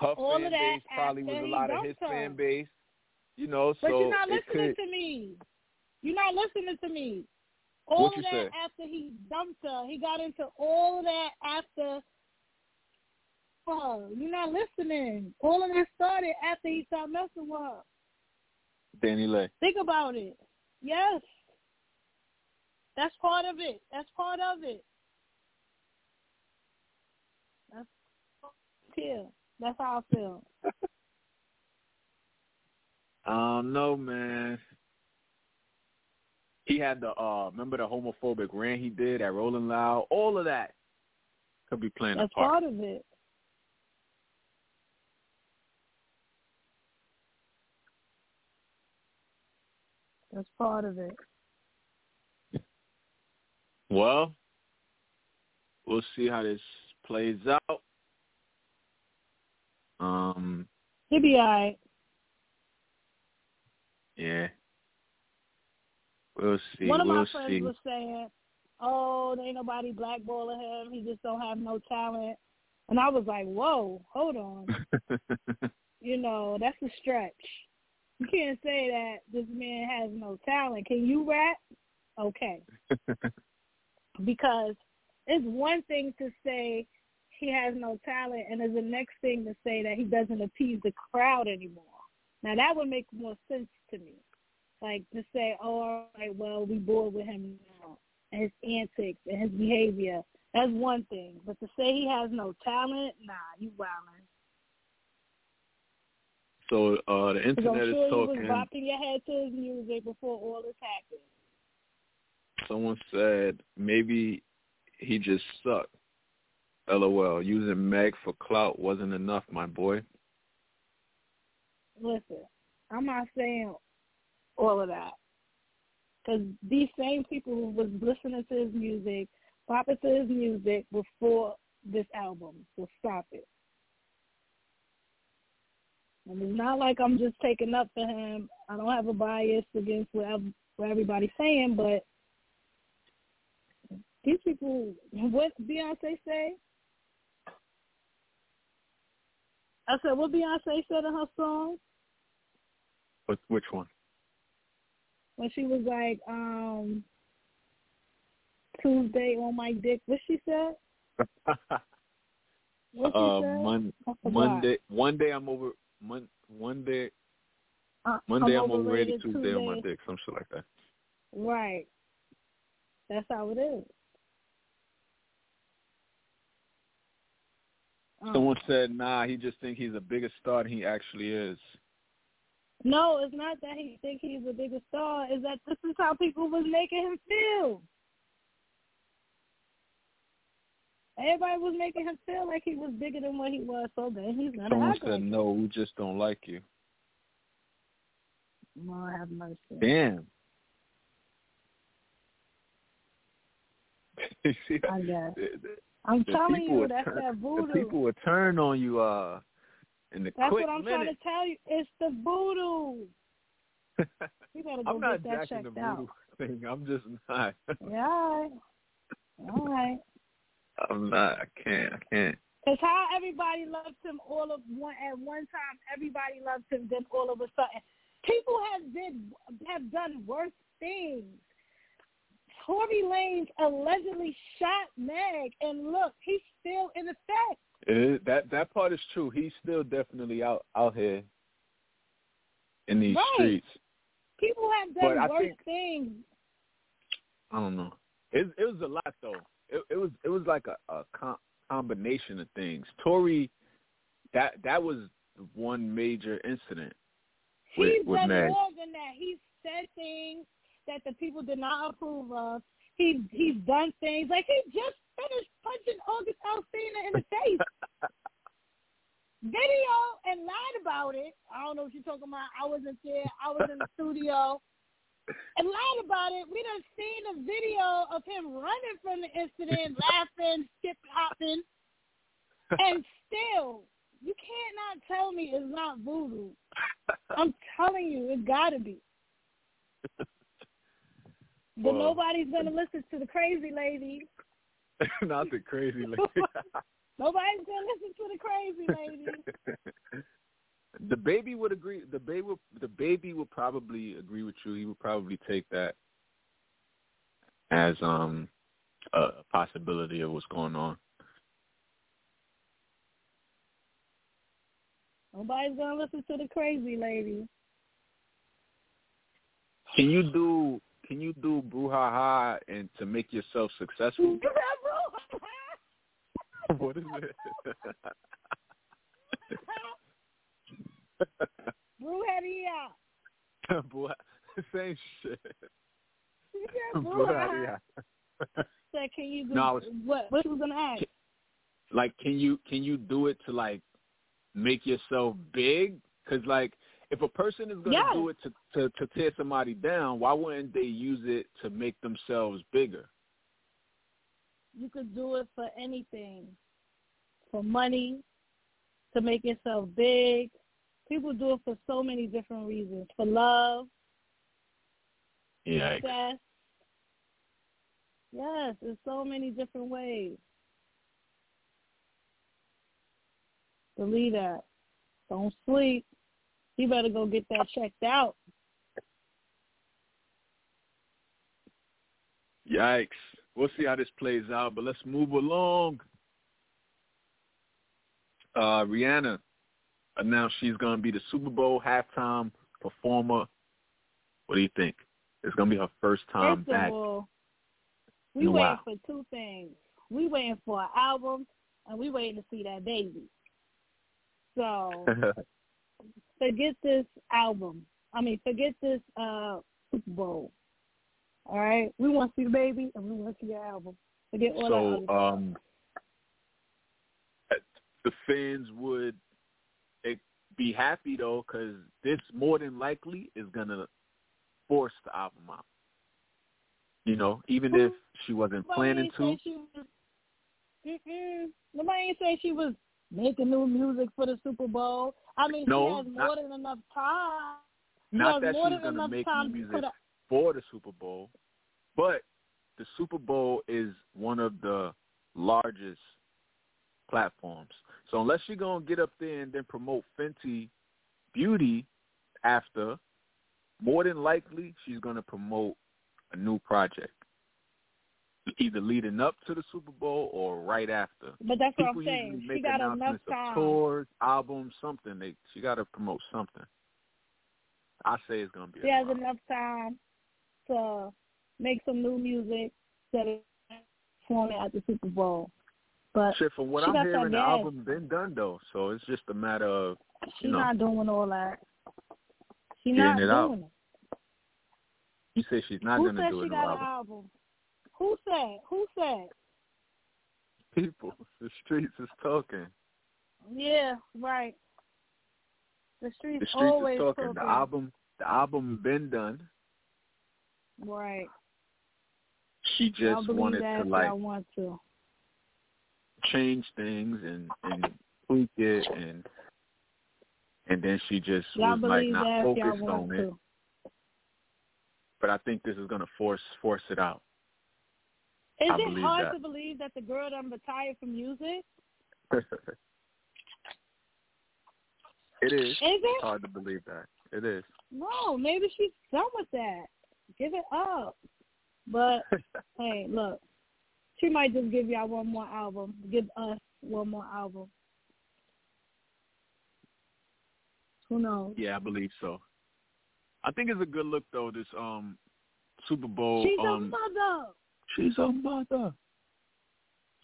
Her All fan base probably was a lot of his fan base. You know, so but you're not listening could, to me. You're not listening to me. All what of that say? after he dumped her. He got into all of that after her. You're not listening. All of this started after he stopped messing with her. DaniLeigh. Think about it. Yes. That's part of it. That's part of it. That's yeah. That's how I feel. *laughs* I don't know, man. He had the uh remember the homophobic rant he did at Rolling Loud? All of that could be playing That's a part. part of it. That's part of it. Well, we'll see how this plays out. Um, He'll be all right. Yeah. We'll see. One of we'll my friends see. was saying, "Oh, there ain't nobody blackballing him. He just don't have no talent." And I was like, "Whoa, hold on. *laughs* you know, that's a stretch. You can't say that this man has no talent. Can you rap? Okay. *laughs* because it's one thing to say he has no talent, and it's the next thing to say that he doesn't appease the crowd anymore. Now that would make more sense to me. Like to say, oh, all right, well, we bored with him now, and his antics and his behavior. That's one thing. But to say he has no talent, nah, you wildin'. So uh, the internet I'm sure is talking. You was bopping your head to his music before all this happened. Someone said maybe he just sucked. LOL. Using Meg for clout wasn't enough, my boy. Listen, I'm not saying all of that. Because these same people who was listening to his music, popping to his music before this album. So stop it. And it's not like I'm just taking up for him. I don't have a bias against what, what everybody's saying, but these people, what Beyonce say? I said, what Beyonce said in her song? What, which one? When she was like, um, Tuesday on my dick. What she said? *laughs* what she uh, said? Mon- Monday. One day I'm over. Mon- one day. Uh, Monday I'm, I'm overrated. Tuesday, Tuesday on my dick. Some shit like that. Right. That's how it is. Mm. Someone said, "Nah, he just think he's a bigger star than he actually is." No, it's not that he think he's a bigger star. Is that this is how people was making him feel. Everybody was making him feel like he was bigger than what he was. So then he's gonna Someone said, like "No, we just don't like you." Lord have mercy. Damn. *laughs* I guess. I'm the telling you, that's turn, that voodoo. The people will turn on you uh in the that's what I'm minute. trying to tell you. It's the voodoo. *laughs* You gotta go I'm not get that jacking checked the out. voodoo thing. I'm just not. *laughs* Yeah, all right. All right. I'm not. I can't. I can't. Cause how everybody loves him all of one at one time. Everybody loves him. Then all of a sudden, people have did have done worse things. Tory Lanez allegedly shot Meg, and look, he's still in effect. It is, that that part is true. He's still definitely out out here in these Right. streets. People have But done I worse think- things. I don't know. It it was a lot though. It it was it was like a, a com- combination of things. Tory, that that was one major incident. With- He's with done Meg. more than that. He's said things that the people did not approve of. He he's done things like he just finished punching August Alsina in the *laughs* face. Video and lied about it. I don't know what you're talking about. I wasn't there. I was in the studio. *laughs* And lied about it. We done seen a video of him running from the incident, *laughs* laughing, skip hopping, and still, you can't not tell me it's not voodoo. I'm telling you, it's got to be. But Well- nobody's gonna listen to the crazy lady. *laughs* Not the crazy *laughs* lady. Nobody's gonna listen to the crazy lady. *laughs* DaBaby would agree. DaBaby, would, DaBaby would probably agree with you. He would probably take that as um a possibility of what's going on. Nobody's gonna listen to the crazy lady. Can you do? Can you do brouhaha and to make yourself successful? *laughs* what is it? *laughs* Brujeria. *laughs* Boy, same shit. Said brujeria. Brouhaha. Said, can you do No, was- what? What was gonna ask? like can you can you do it to like make yourself big because like if a person is going to Yes. do it to, to to tear somebody down why wouldn't they use it to make themselves bigger You could do it for anything. For money, to make yourself big. People do it for so many different reasons. For love, yeah success. Yes, there's so many different ways. Believe that. Don't sleep. You better go get that checked out. yikes we'll see how this plays out but let's move along uh rihanna announced she's going to be the super bowl halftime performer what do you think it's going to be her first time First back of all, we in waiting for two things. We waiting for an album, and we waiting to see that baby. So *laughs* forget this album. I mean, forget this uh Super Bowl. All right, we want to see the baby and we want to see your album. Forget all so um, the fans would eh, be happy though, because this more than likely is gonna force the album out. You know, even if she wasn't Nobody planning to. she was, nobody ain't say she was making new music for the Super Bowl. I mean, No, she has more than enough time. She Not that she's gonna make new music a, for the Super Bowl, but the Super Bowl is one of the largest platforms. So unless you're gonna get up there and then promote Fenty Beauty after, more than likely she's gonna promote a new project, either leading up to the Super Bowl or right after. But that's what I'm saying. She got enough time. tours, albums, something. They she got to promote something. I say it's gonna be. She has enough time to make some new music that is perform it at the Super Bowl. But Shit, from what she I'm hearing, the album's been done though, so it's just a matter of she's you know. not doing all that. She's not it out. doing it. You say she's not Who gonna said do she a new got an album. Who said? Who said? People, the streets is talking. Yeah, right. The streets, The streets always is talking. The album, the album been done. Right. She just wanted that to like y'all want to. change things and and tweak it and and then she just Y'all was like not focused on it. But I think this is gonna force force it out. Is I it hard that. to believe that the girl done retired from music? *laughs* it is. Is It's it? hard to believe that. It is. No, maybe she's done with that. Give it up. But *laughs* hey, look, she might just give y'all one more album. Give us one more album. Who knows? Yeah, I believe so. I think it's a good look though. This um Super Bowl. She's a um, mother. She's a mother.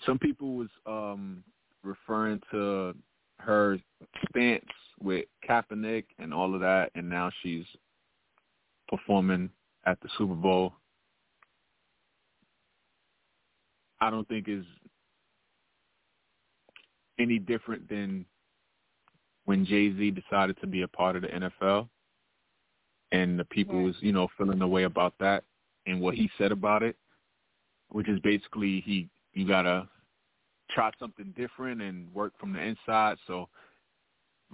Some people was um referring to her stance with Kaepernick and all of that, and now she's performing at the Super Bowl. I don't think is any different than when Jay Z decided to be a part of the NFL, and the people was you know feeling the way about that and what he said about it, which is basically he you gotta try something different and work from the inside. So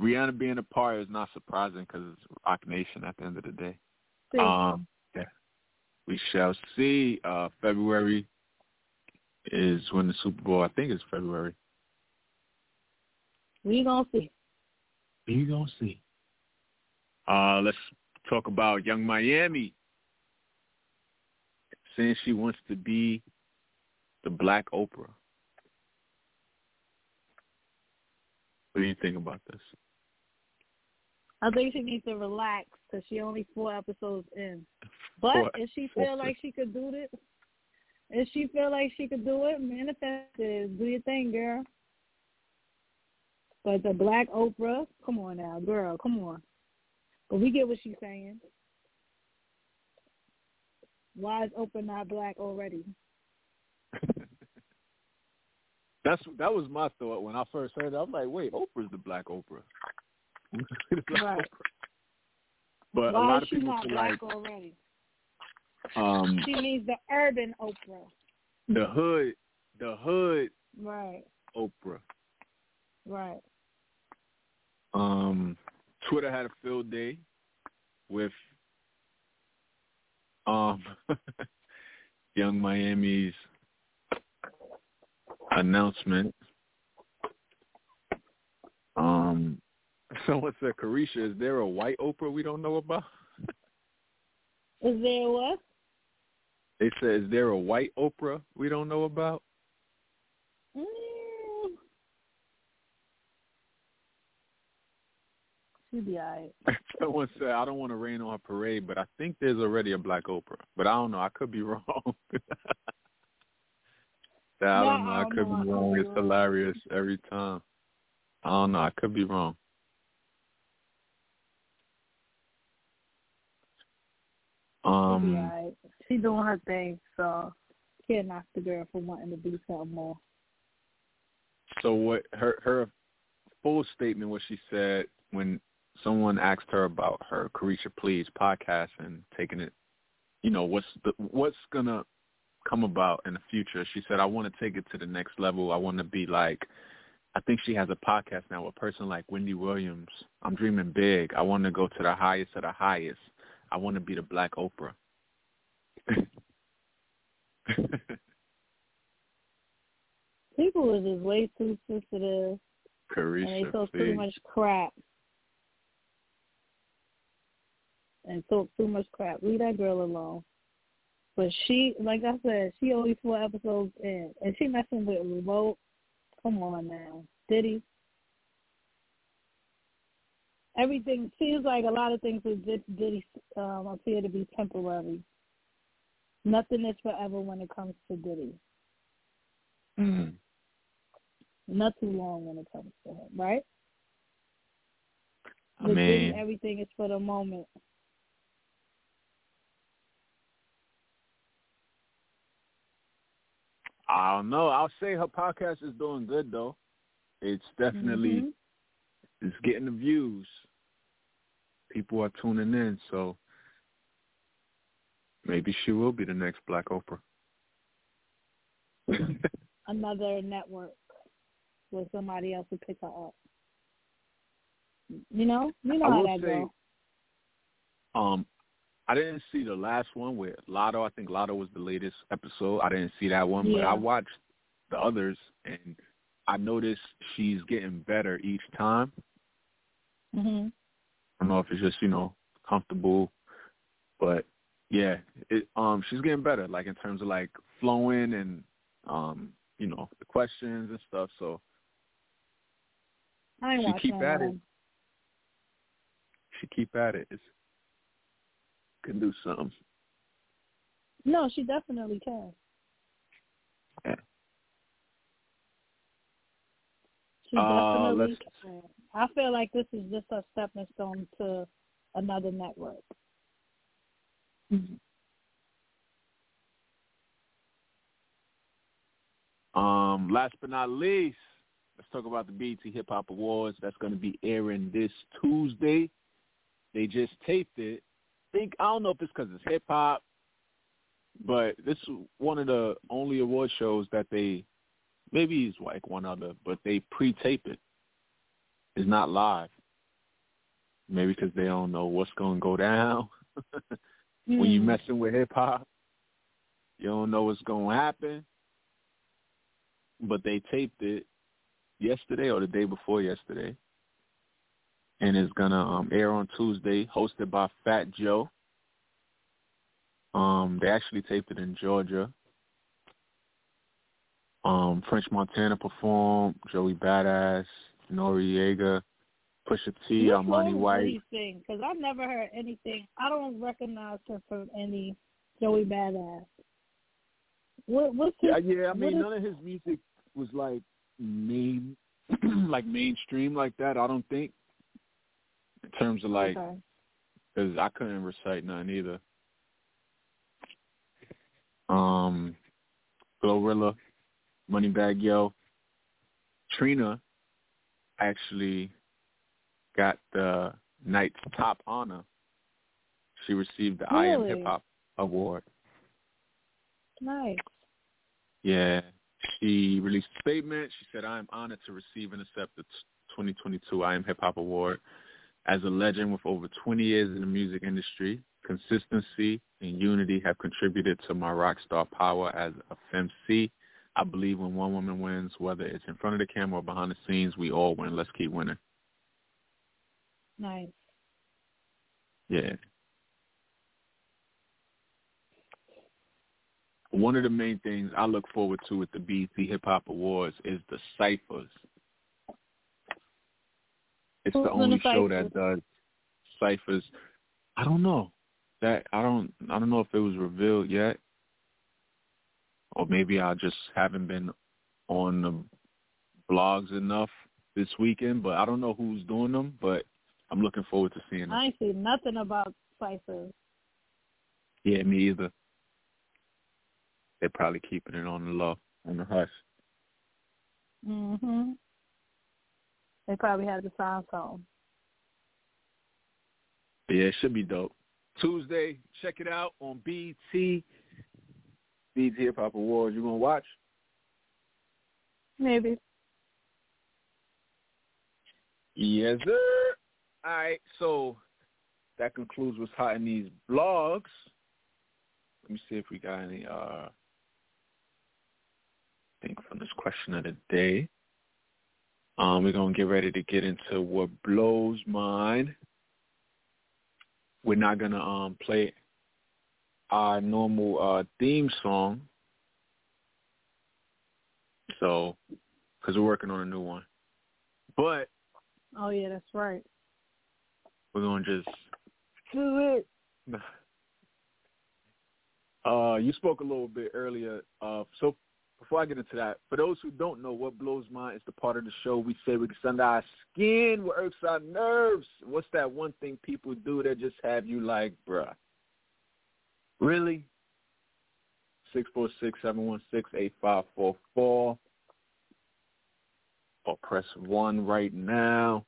Rihanna being a part is not surprising because it's Roc Nation at the end of the day. Um, yeah, we shall see. Uh, February is when the Super Bowl. I think it's February. we gonna see. We gonna see. Uh, let's talk about Yung Miami. Saying she wants to be the Black Oprah. What do you think about this? I think she needs to relax because she only four episodes in. But Four- if she four feel like she could do this, if she feel like she could do it, manifest it. Do your thing, girl. But the Black Oprah, come on now, girl, come on. But we get what she's saying. Why is Oprah not black already? *laughs* That's that was my thought when I first heard it. I'm like, wait, Oprah's the Black Oprah. The *laughs* Black Right. Oprah. But a Why lot is of people not black like already? um, She needs the urban Oprah. the hood, the hood Right, Oprah. right. Um, Twitter had a field day with um, *laughs* Yung Miami's announcement. Um, *laughs* someone said, "Caresha, is there a white Oprah we don't know about?" *laughs* Is there what? They said, "Is there a white Oprah we don't know about?" Mm. She be alright. *laughs* Someone said, "I don't want to rain on her parade, but I think there's already a black Oprah, but I don't know. I could be *laughs* wrong." *laughs* I don't know. I could. Be wrong. It's hilarious every time. I don't know. I could be wrong. Um, alright. she doing her thing, so can't knock the girl for wanting to be something more. So what her her full statement what she said when someone asked her about her Caresha Please podcast and taking it, you know, what's the what's gonna come about in the future. She said, I want to take it to the next level. I want to be like, I think she has a podcast now, a person like Wendy Williams. I'm dreaming big. I want to go to the highest of the highest. I want to be the Black Oprah. People are just way too sensitive. Caresha, *laughs* and they talk too much crap. And talk too much crap. Leave that girl alone. But she, like I said, she only four episodes in, and she messing with Revolt. Come on now, Diddy. Everything seems like a lot of things with Diddy um, appear to be temporary. Nothing is forever when it comes to Diddy. Mm-hmm. Not too long when it comes to him, right? I mean, Diddy, everything is for the moment. I don't know. I'll say her podcast is doing good though. It's definitely mm-hmm. it's getting the views. People are tuning in, so maybe she will be the next Black Oprah. *laughs* Another network where somebody else will pick her up. You know, you know I how that say, goes. Um, I didn't see the last one with Latto. I think Latto was the latest episode. I didn't see that one, yeah. but I watched the others, and I noticed she's getting better each time. Mhm. I don't know if it's just you know comfortable, but yeah, it um she's getting better, like in terms of like flowing and um you know the questions and stuff. So I she keep at it. She keep at it. It's, can do something. No, she definitely can. Yeah. She Uh, definitely can. I feel like this is just a stepping stone to another network. Um, last but not least, let's talk about the BET Hip Hop Awards. That's going to be airing this Tuesday. They just taped it. Think I don't know if it's because it's hip hop, but this is one of the only award shows that they maybe it's like one other, but they pre-tape it. It's not live. Maybe because they don't know what's going to go down. *laughs* when you Mm. messing with hip hop, you don't know what's going to happen. But they taped it yesterday or the day before yesterday, and it's gonna um, air on Tuesday, hosted by Fat Joe. Um, they actually taped it in Georgia. Um, French Montana performed, Joey Badass, Noreaga, Pusha T, What Armani White. did he sing? Because I've never heard anything. I don't recognize him from any Joey Badass. What, what's his, Yeah, yeah. I mean, is- none of his music was like main, *clears throat* like mainstream like that. I don't think. In terms of like, okay. because I couldn't recite none either. Um, Glorilla, Moneybagg Yo, Trina actually got the night's top honor. She received the I Am Hip Hop Award. nice. Yeah. She released a statement. She said, I am honored to receive and accept the 2022 I Am Hip Hop Award. As a legend with over 20 years in the music industry, consistency and unity have contributed to my rock star power as a FemC. I believe when one woman wins, whether it's in front of the camera or behind the scenes, we all win. Let's keep winning. Nice. Yeah. One of the main things I look forward to with the BET Hip Hop Awards is the ciphers. It's Who's the only show that does ciphers. I don't know. That I don't I don't know if it was revealed yet. Or maybe I just haven't been on the blogs enough this weekend, but I don't know who's doing them, but I'm looking forward to seeing them. I ain't see nothing about ciphers. Yeah, me either. they're probably keeping it on the low, on the hush. Mhm. They probably have the sign song. Yeah, it should be dope. Tuesday, check it out on BT. BT Hip Hop Awards. You gonna watch? Maybe. Yes, sir. All right, so that concludes what's hot in these blogs. Let me see if we got any uh think from this question of the day. Um, we're gonna get ready to get into what blows mine. We're not gonna um play our normal uh theme song. So, because we're working on a new one. But Oh yeah, that's right. we're gonna just Do it. *laughs* Uh, you spoke a little bit earlier. Uh, so before I get into that, for those who don't know, what blows mine is the part of the show we say we can send our skin, what irks our nerves. What's that one thing people do that just have you like, bruh? Really? Six four six seven one six eight five four four. Or press one right now.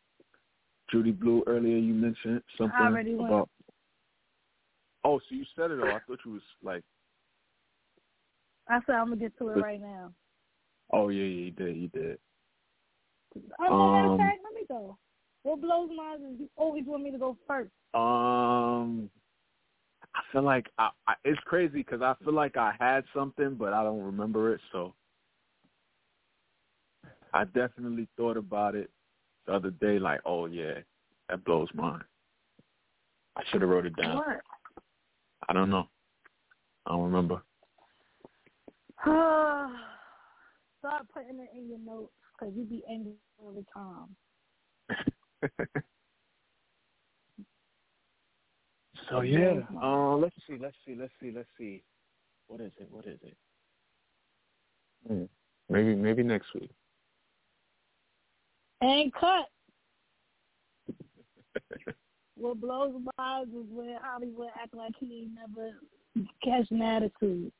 Judy Blu, earlier you mentioned something I already went. about. Oh, so you said it all. I thought you was like, I said I'm gonna get to it right now. oh yeah, yeah, you did, you did. Oh, no, matter of Um, fact, let me go. What blows my is you always want me to go first. Um, I feel like I, I it's crazy because I feel like I had something, but I don't remember it. So I definitely thought about it the other day. Like, oh yeah, that blows mine. I should have wrote it down. What? I don't know. I don't remember. *sighs* Start putting it in your notes because you be angry all the time. *laughs* so yeah, uh, let's see, let's see, let's see, let's see. What is it? What is it? Hmm. Maybe maybe next week. And cut. *laughs* what blows my eyes is when Holliewood act like he ain't never catch an attitude.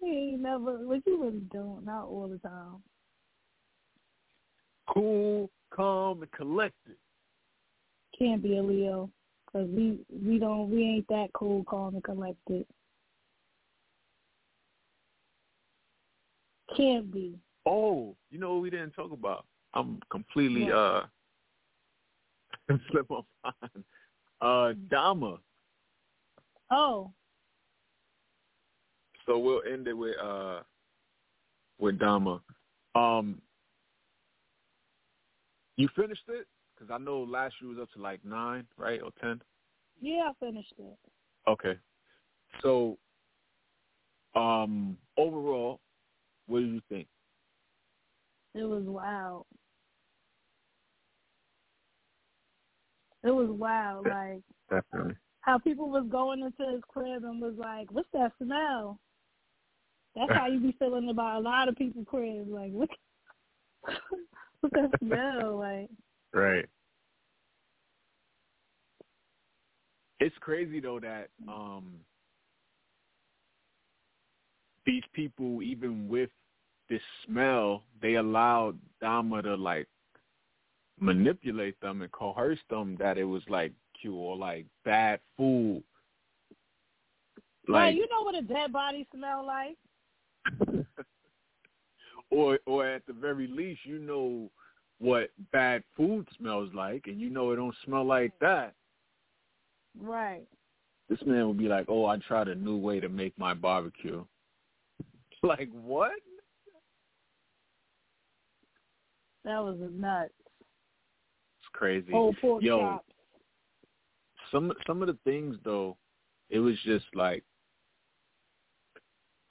He ain't never, but you really don't, not all the time. Cool, calm, and collected. Can't be a Leo because we we don't we ain't that cool, calm, and collected. Can't be. Oh, you know what we didn't talk about? I'm completely What? uh *laughs* slip on mind. Uh Dahmer. Oh, So we'll end it with uh with Dahmer. Um you finished it? Because I know last year was up to like nine, right? Or ten? yeah, I finished it. Okay. So um overall, what do you think? It was wild. It was wild, like Definitely. How people was going into his crib and was like, "What's that smell?" That's how you be feeling about a lot of people's cribs. Like, what? *laughs* What's that smell? Like, Right. It's crazy though that um these people, even with this smell, they allowed Dahmer to like manipulate them and coerce them that it was like cute or like bad food. Like You know what a dead body smell like? *laughs* or or at the very least you know what bad food smells like and you know it don't smell like that. Right. This man would be like, "Oh, I tried a new way to make my barbecue." *laughs* Like what? That was a nut. It's crazy. Old pork Yo. chops. Some some of the things though, it was just like,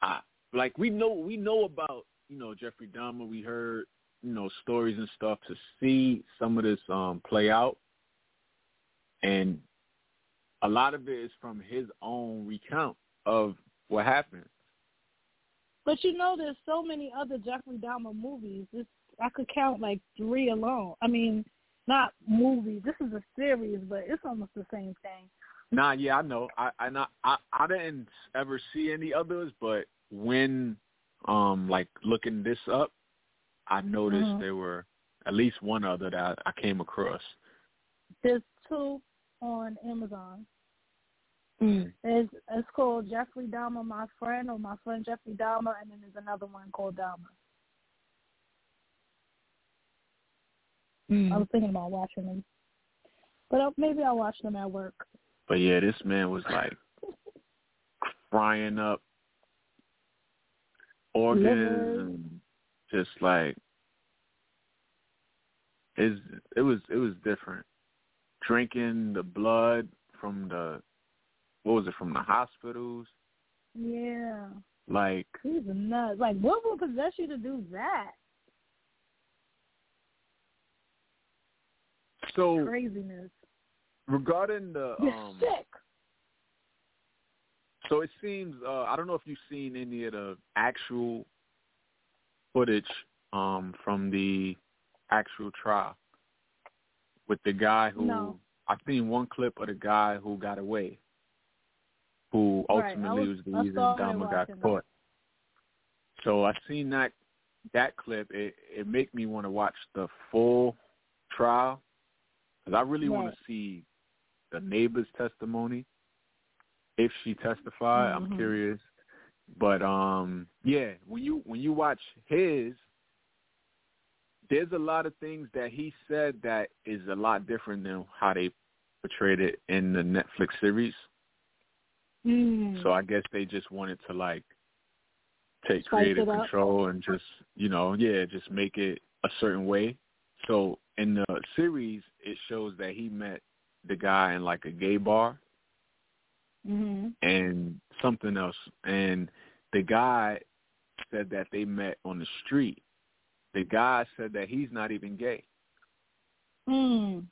I like we know we know about you know Jeffrey Dahmer. We heard you know stories and stuff to see some of this um play out, and a lot of it is from his own recount of what happened. But you know, there's so many other Jeffrey Dahmer movies. This I could count like three alone. I mean, not movies. This is a series, but it's almost the same thing. Nah, yeah, I know. I I not I I didn't ever see any others, but when um like looking this up, I noticed Mhm. there were at least one other that I came across. There's two on Amazon. Mm. It's it's called Jeffrey Dahmer, my friend, or my friend Jeffrey Dahmer, and then there's another one called Dahmer. I was thinking about watching them, but uh, maybe I'll watch them at work. But yeah, this man was like frying up organs and just like is it was it was different. Drinking the blood from the what was it from the hospitals? Yeah, Like he's a nut. Like, what would possess you to do that? So Craziness. regarding the You're um sick. So it seems uh, I don't know if you've seen any of the actual footage um, from the actual trial with the guy who No. I've seen one clip of the guy who got away, who Right, ultimately was- was, the reason Dahmer got that. caught. So I seen that that clip. It it make me want to watch the full trial because I really want to see the neighbor's testimony if she testified. I'm Mhm. curious, but um, yeah, when you when you watch his, there's a lot of things that he said that is a lot different than how they portrayed it in the Netflix series. Mm. So I guess they just wanted to like take Spice creative control and just you know yeah just make it a certain way. So in the series, it shows that he met the guy in like a gay bar hmm and something else, and the guy said that they met on the street. The guy said that he's not even gay. Mm.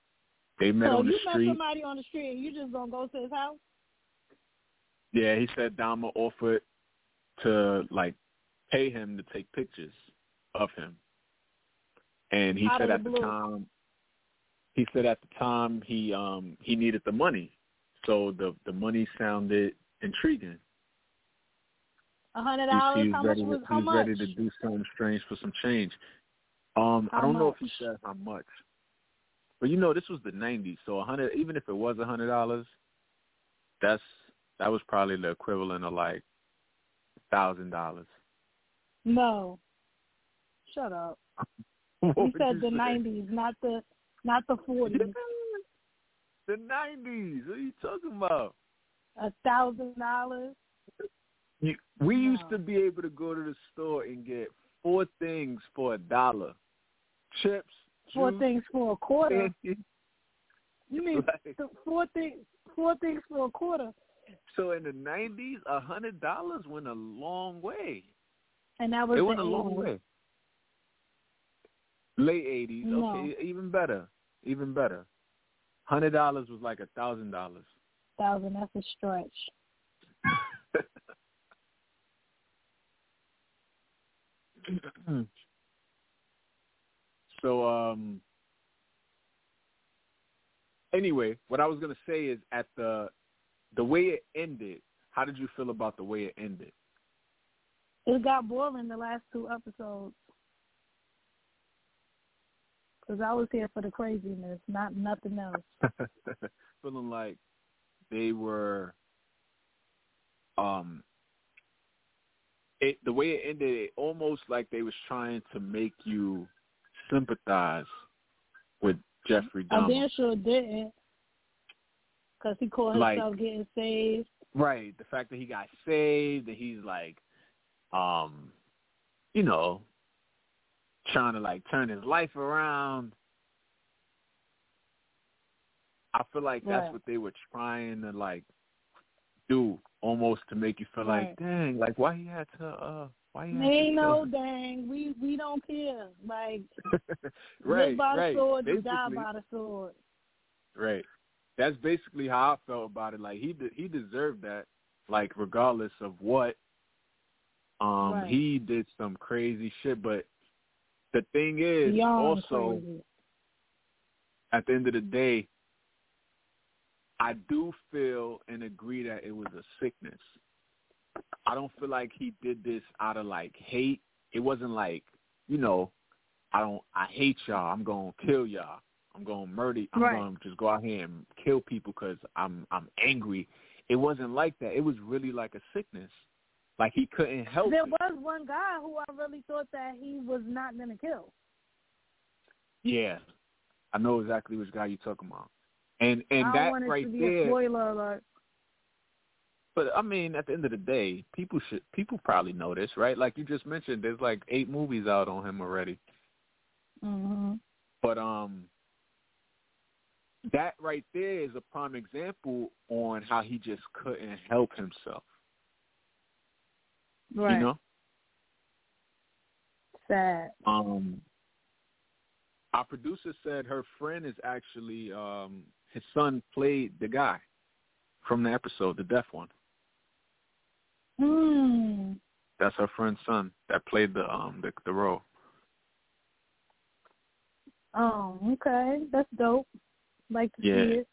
They met so on the you met somebody on the street and you just gonna go to his house? Yeah, he said Dahmer offered to like pay him to take pictures of him, and he Out said at the the time, he said at the time he um he needed the money, so the the money sounded intriguing. A hundred dollars? How much was to, how much? ready to do something strange for some change. Um, I don't know if he said how much, but you know this was the '90s, so a hundred, even if it was a hundred dollars, that's that was probably the equivalent of like thousand dollars. No. Shut up. *laughs* You said the nineties, not the not the forties. The nineties. What are you talking about? A thousand dollars. We used to be able to go to the store and get four things for a dollar. Chips, Four juice, things for a quarter. You mean *laughs* th- four things four things for a quarter. so in the nineties, a hundred dollars went a long way. And that was It went a long way. Late eighties, No. okay, even better, even better. Hundred dollars was like a thousand dollars. Thousand, that's a stretch. *laughs* so um anyway, what I was gonna say is at the the way it ended, how did you feel about the way it ended? It got boring the last two episodes. Because I was here for the craziness, not nothing else. *laughs* Feeling like they were um it the way it ended it almost like they was trying to make you sympathize with Jeffrey I Dahmer. damn sure didn't. Because he called Like- himself getting saved. Right. The fact that he got saved and he's like, um, you know, trying to like turn his life around. I feel like that's Right. what they were trying to like do, almost to make you feel Right. like, dang, like why he had to, uh, why he had Ain't to no kill dang. We we don't care. Like *laughs* right, live by right. the sword, Basically, die by the sword. Right. That's basically how I felt about it. Like he de- he deserved that. Like regardless of what, um, Right. he did some crazy shit. But the thing is, also crazy. at the end of the day, I do feel and agree that it was a sickness. I don't feel like he did this out of like hate. It wasn't like, you know, I don't I hate y'all. I'm going to kill y'all. I'm going to murder. I'm Right. going to just go out here and kill people cuz I'm I'm angry. It wasn't like that. It was really like a sickness. Like he couldn't help There it. was one guy who I really thought that he was not gonna kill. Yeah. I know exactly which guy you're talking about. And and I that right to be there a spoiler alert. But I mean, at the end of the day, people should people probably know this, right? Like you just mentioned, there's like eight movies out on him already. Mm-hmm. But um, that right there is a prime example on how he just couldn't help himself. Right. You know, Sad. um, our producer said her friend is actually um his son played the guy from the episode, the deaf one. Hmm. That's her friend's son that played the um the, the role. Oh, okay. That's dope. Like to Yeah. see it.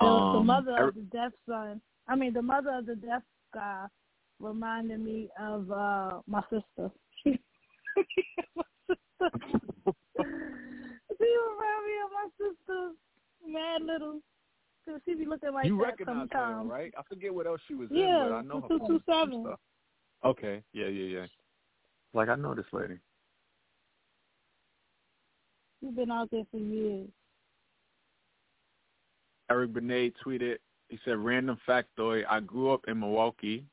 The Um, mother er- of the deaf son. I mean, the mother of the deaf guy reminded me of uh my sister. *laughs* she remind me of my sister, mad little. Cause she be looking like you that recognize her, sometimes. right? I forget what else she was Yeah, in, but I know her from some 227. Okay, yeah, yeah, yeah. Like I know this lady. She's been out there for years. Eric Benet tweeted. He said, "Random factoid: I grew up in Milwaukee,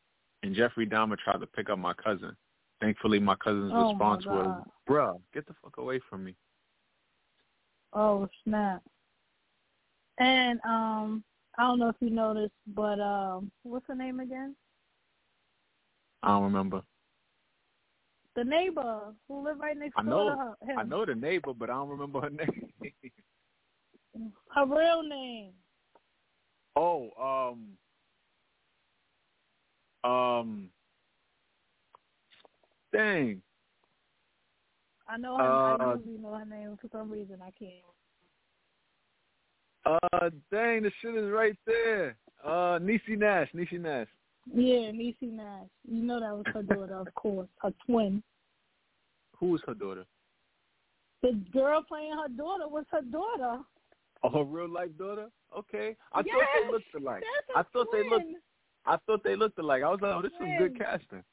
and Jeffrey Dahmer tried to pick up my cousin. Thankfully, my cousin's Oh, my response was, God. "Bruh, get the fuck away from me." Oh snap! And um, I don't know if you noticed, but um, what's her name again? I don't remember. The neighbor who lived right next I door know, to her. Him. I know the neighbor, but I don't remember her *laughs* name. Her real name. oh, um, um, dang. I know her. I Uh, usually know her name for some reason. I can't. Uh, dang, the shit is right there. Uh, Niecy Nash, Niecy Nash. Yeah, Niecy Nash. You know that was her daughter, of course, her twin. Who was her daughter? The girl playing her daughter was her daughter. Oh, her real life daughter? Okay. I thought Yes, they looked alike. I thought they looked. I thought they looked alike. I was like, oh, this is good casting.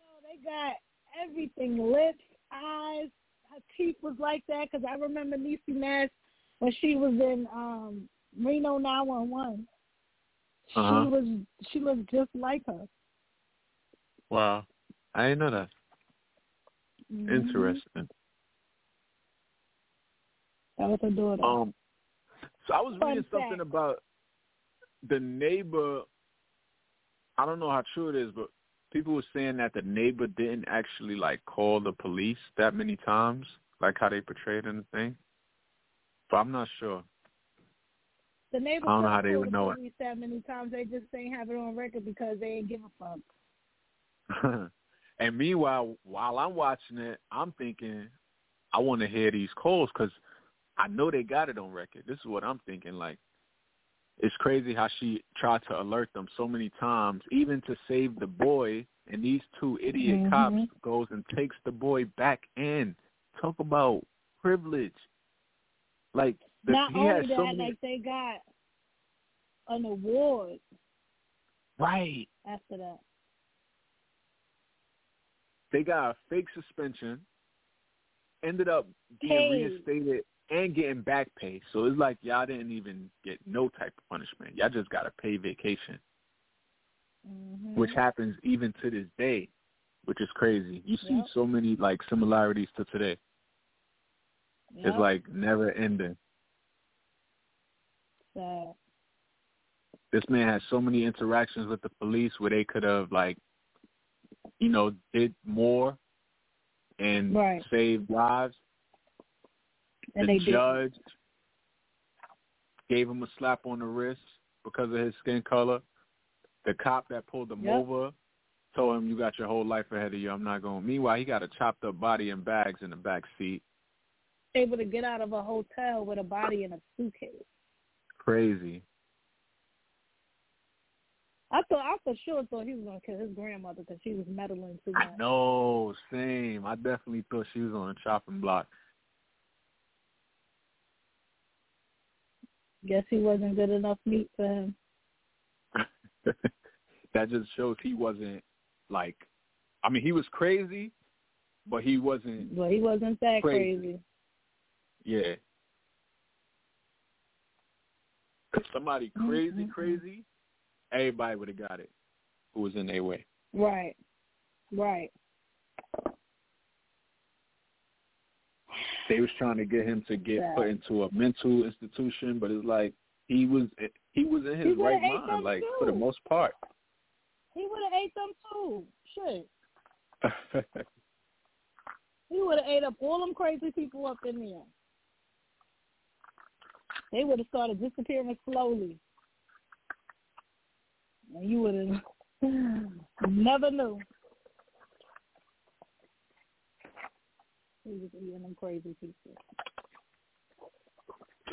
Oh, they got everything: lips, eyes. Her teeth was like that because I remember Niecy Nash when she was in um Reno 911. Uh-huh. She was she looked just like her. Wow. I didn't know that. Mhm. Interesting. That was her daughter. Um, so I was Fun reading something about the neighbor. I don't know how true it is, but people were saying that the neighbor didn't actually like call the police that many times, like how they portrayed in the thing. But I'm not sure. the neighbor I don't know how they would the know it. police that many times. They just ain't have it on record because they ain't give a fuck. *laughs* and meanwhile, while I'm watching it, I'm thinking, I want to hear these calls because I know they got it on record. This is what I'm thinking. Like, it's crazy how she tried to alert them so many times, even to save the boy. And these two idiot Mhm. cops goes and takes the boy back in. Talk about privilege. Like, the, Not he only that, so many. like they got an award right. after that. they got a fake suspension, ended up being Paid. reinstated and getting back pay. So it's like y'all didn't even get no type of punishment. Y'all just got a pay vacation, hmm which happens even to this day, which is crazy. You see Yep. so many like similarities to today. Yep. It's like never ending. Sad. This man had so many interactions with the police where they could have like, you know, did more and Right. saved lives. And the they did. judge gave him a slap on the wrist because of his skin color. The cop that pulled him Yep. over told him, "You got your whole life ahead of you. I'm not going." Meanwhile, he got a chopped up body and bags in the back seat. Able to get out of a hotel with a body in a suitcase. crazy. I thought I for sure thought he was gonna kill his grandmother because she was meddling too much. No, same. I definitely thought she was on a chopping block. Guess he wasn't good enough meat for him. *laughs* that just shows he wasn't like. I mean, he was crazy, but he wasn't. But he wasn't that crazy. crazy. Yeah. Somebody crazy, Mm-hmm. crazy, everybody would have got it. Who was in their way? Right. Right. They was trying to get him to get Yeah. put into a mental institution, but it's like he was he was in his right mind, like too. for the most part. He would have ate them too. Shit. *laughs* He would have ate up all them crazy people up in there. They would have started disappearing slowly. And you would have *laughs* never knew. He was eating them crazy people.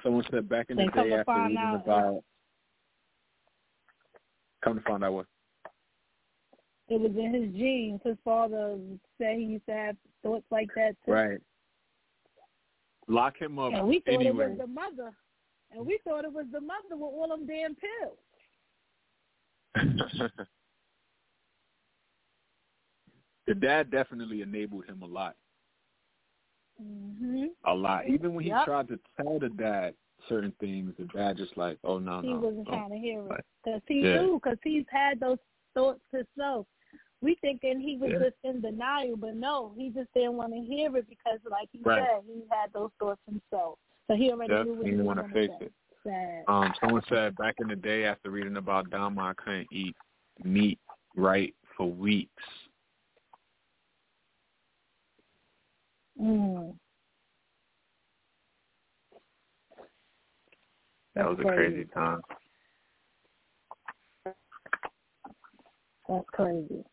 Someone said back in the Then day after find reading out, about. Come to find out what. It was in his genes. His father said he used to have thoughts like that too. Right. Lock him up And we thought anyway. it was the mother. And we thought it was the mother with all them damn pills. *laughs* the dad definitely enabled him a lot. Hmm A lot. Even when he Yep. tried to tell the dad certain things, the dad just like, oh no, He no. wasn't no. trying to hear it because he Yeah. knew because he's had those thoughts himself. We thinking he was Yeah. just in denial, but no, he just didn't want to hear it because, like he Right. said, he had those thoughts himself. So he already Yep, knew what he he didn't want to face it. Sad. Um, someone said back in the day after reading about Dahmer, I couldn't eat meat right for weeks. Mm. That was a crazy time. That's crazy.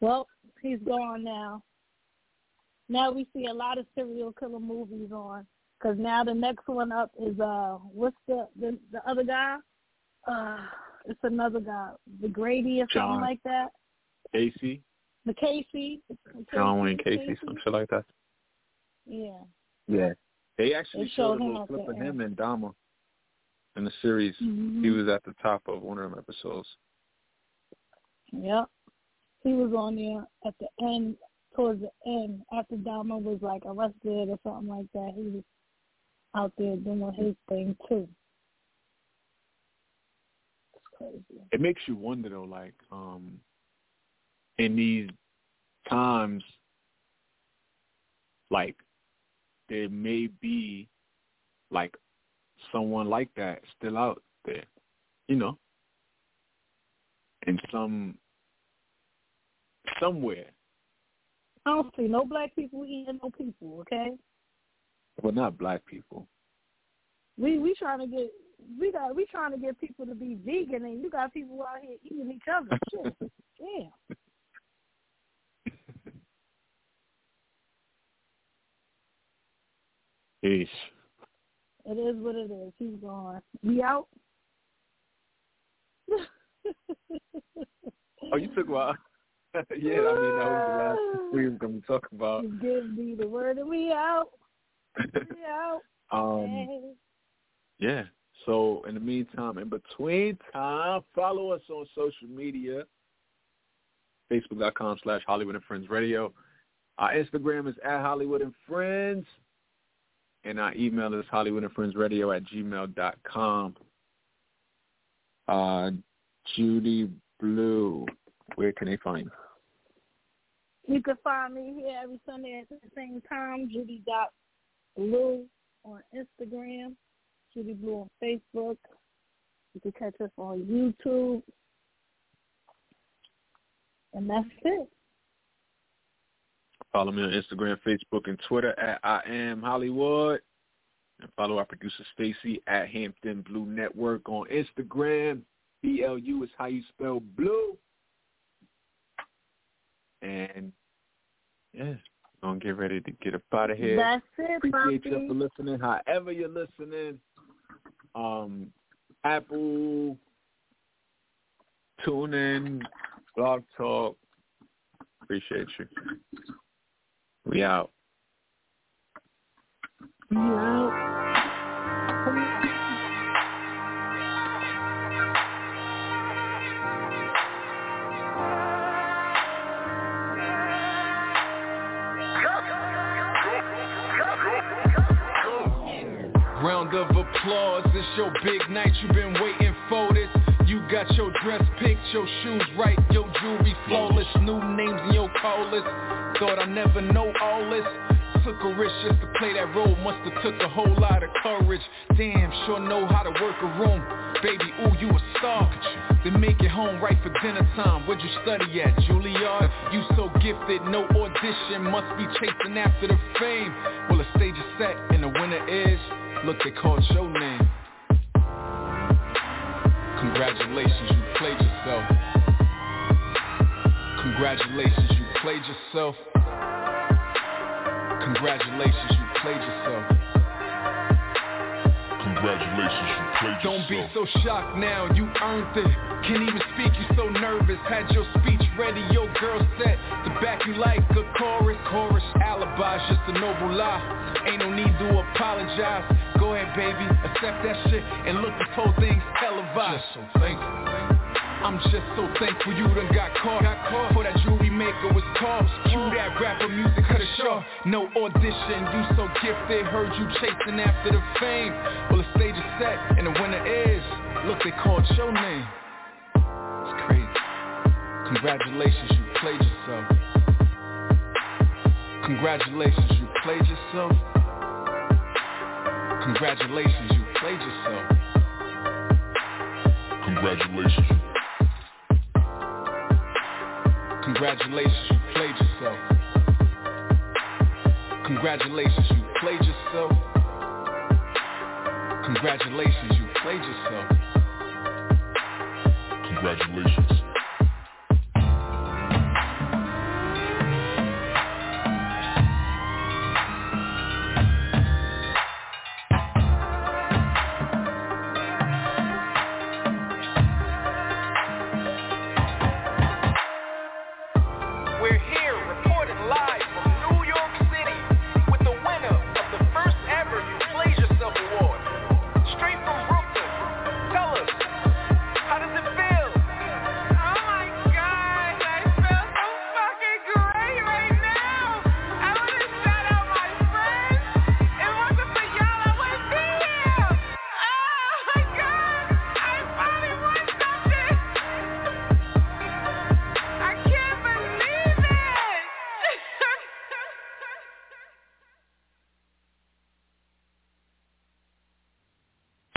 Well, he's gone now. Now we see a lot of serial killer movies on. Because now the next one up is uh, what's the the, the other guy? Uh, it's another guy, the Grady or something like that. Casey, The Casey. John Wayne Gacy, Casey, some shit like that. Yeah. Yeah. They actually They showed showed a him little clip of him end. and Dahmer in the series. Mhm. He was at the top of one of them episodes. Yep. He was on there at the end, towards the end, after Dahmer was like arrested or something like that. He was out there doing his thing too. It's crazy. It makes you wonder though, like, um, in these times, like, there may be, like, someone like that still out there, you know, in some, somewhere. I don't see no black people eating no people. Okay, Well, not black people. we we trying to get we got we trying to get people to be vegan, and you got people out here eating each other. Shit, *laughs* yeah. Yeesh. It is what it is. He's gone. We out. *laughs* Oh, you took a while. *laughs* yeah, I mean, that was the last we were going to talk about. You give me the word and we out. *laughs* We out. um, Hey. Yeah. So in the meantime, in between time, follow us on social media. Facebook.com slash Holliewood and Friends Radio. Our Instagram is at Holliewood and Friends. And our email is Holliewood and Friends Radio at gmail.com. Uh, Judy Blu, where can they find you? You can find me here every Sunday at the same time, Judy dot Blue on Instagram, Judy Blu on Facebook. You can catch us on YouTube. And that's it. Follow me on Instagram, Facebook, and Twitter at I am Holliewood. And follow our producer Stacy at Hampton Blue Network on Instagram. B L U is how you spell blue. And yeah, gonna get ready to get up out of here. That's it, Appreciate Poppy. you for listening. However you're listening, um, Apple, tune in, blog talk. Appreciate you. We out. We out. Round of applause, it's your big night, you've been waiting for this You got your dress picked, your shoes right, your jewelry flawless New names in your call list, thought I never know all this. Took a risk just to play that role, must have took a whole lot of courage. Damn, sure know how to work a room. Baby, ooh, you a star. Then make it home right for dinner time. Where'd you study at, Juilliard? You so gifted, no audition. Must be chasing after the fame. Well, the stage is set and the winner is Look, they called your name. Congratulations, you played yourself. Congratulations, you played yourself. Congratulations, you played yourself. Congratulations, you played yourself. Don't be so shocked now, you earned it. Can't even speak, you so nervous. Had your speech ready, your girl set to back you like a chorus. Chorus alibi's just a noble lie. Ain't no need to apologize. Go ahead, baby, accept that shit and look this whole thing's televised. Just so thankful. I'm just so thankful you done got caught. Got caught. For that jewelry maker was called. Cue that rapper music, cut it short. No audition, you so gifted. Heard you chasing after the fame. Well, the stage is set and the winner is. Look, they called your name. It's crazy. Congratulations, you played yourself. Congratulations, you played yourself. Congratulations, you played yourself. Congratulations, you Congratulations, you played yourself. Congratulations, you played yourself. Congratulations, you played yourself. congratulations.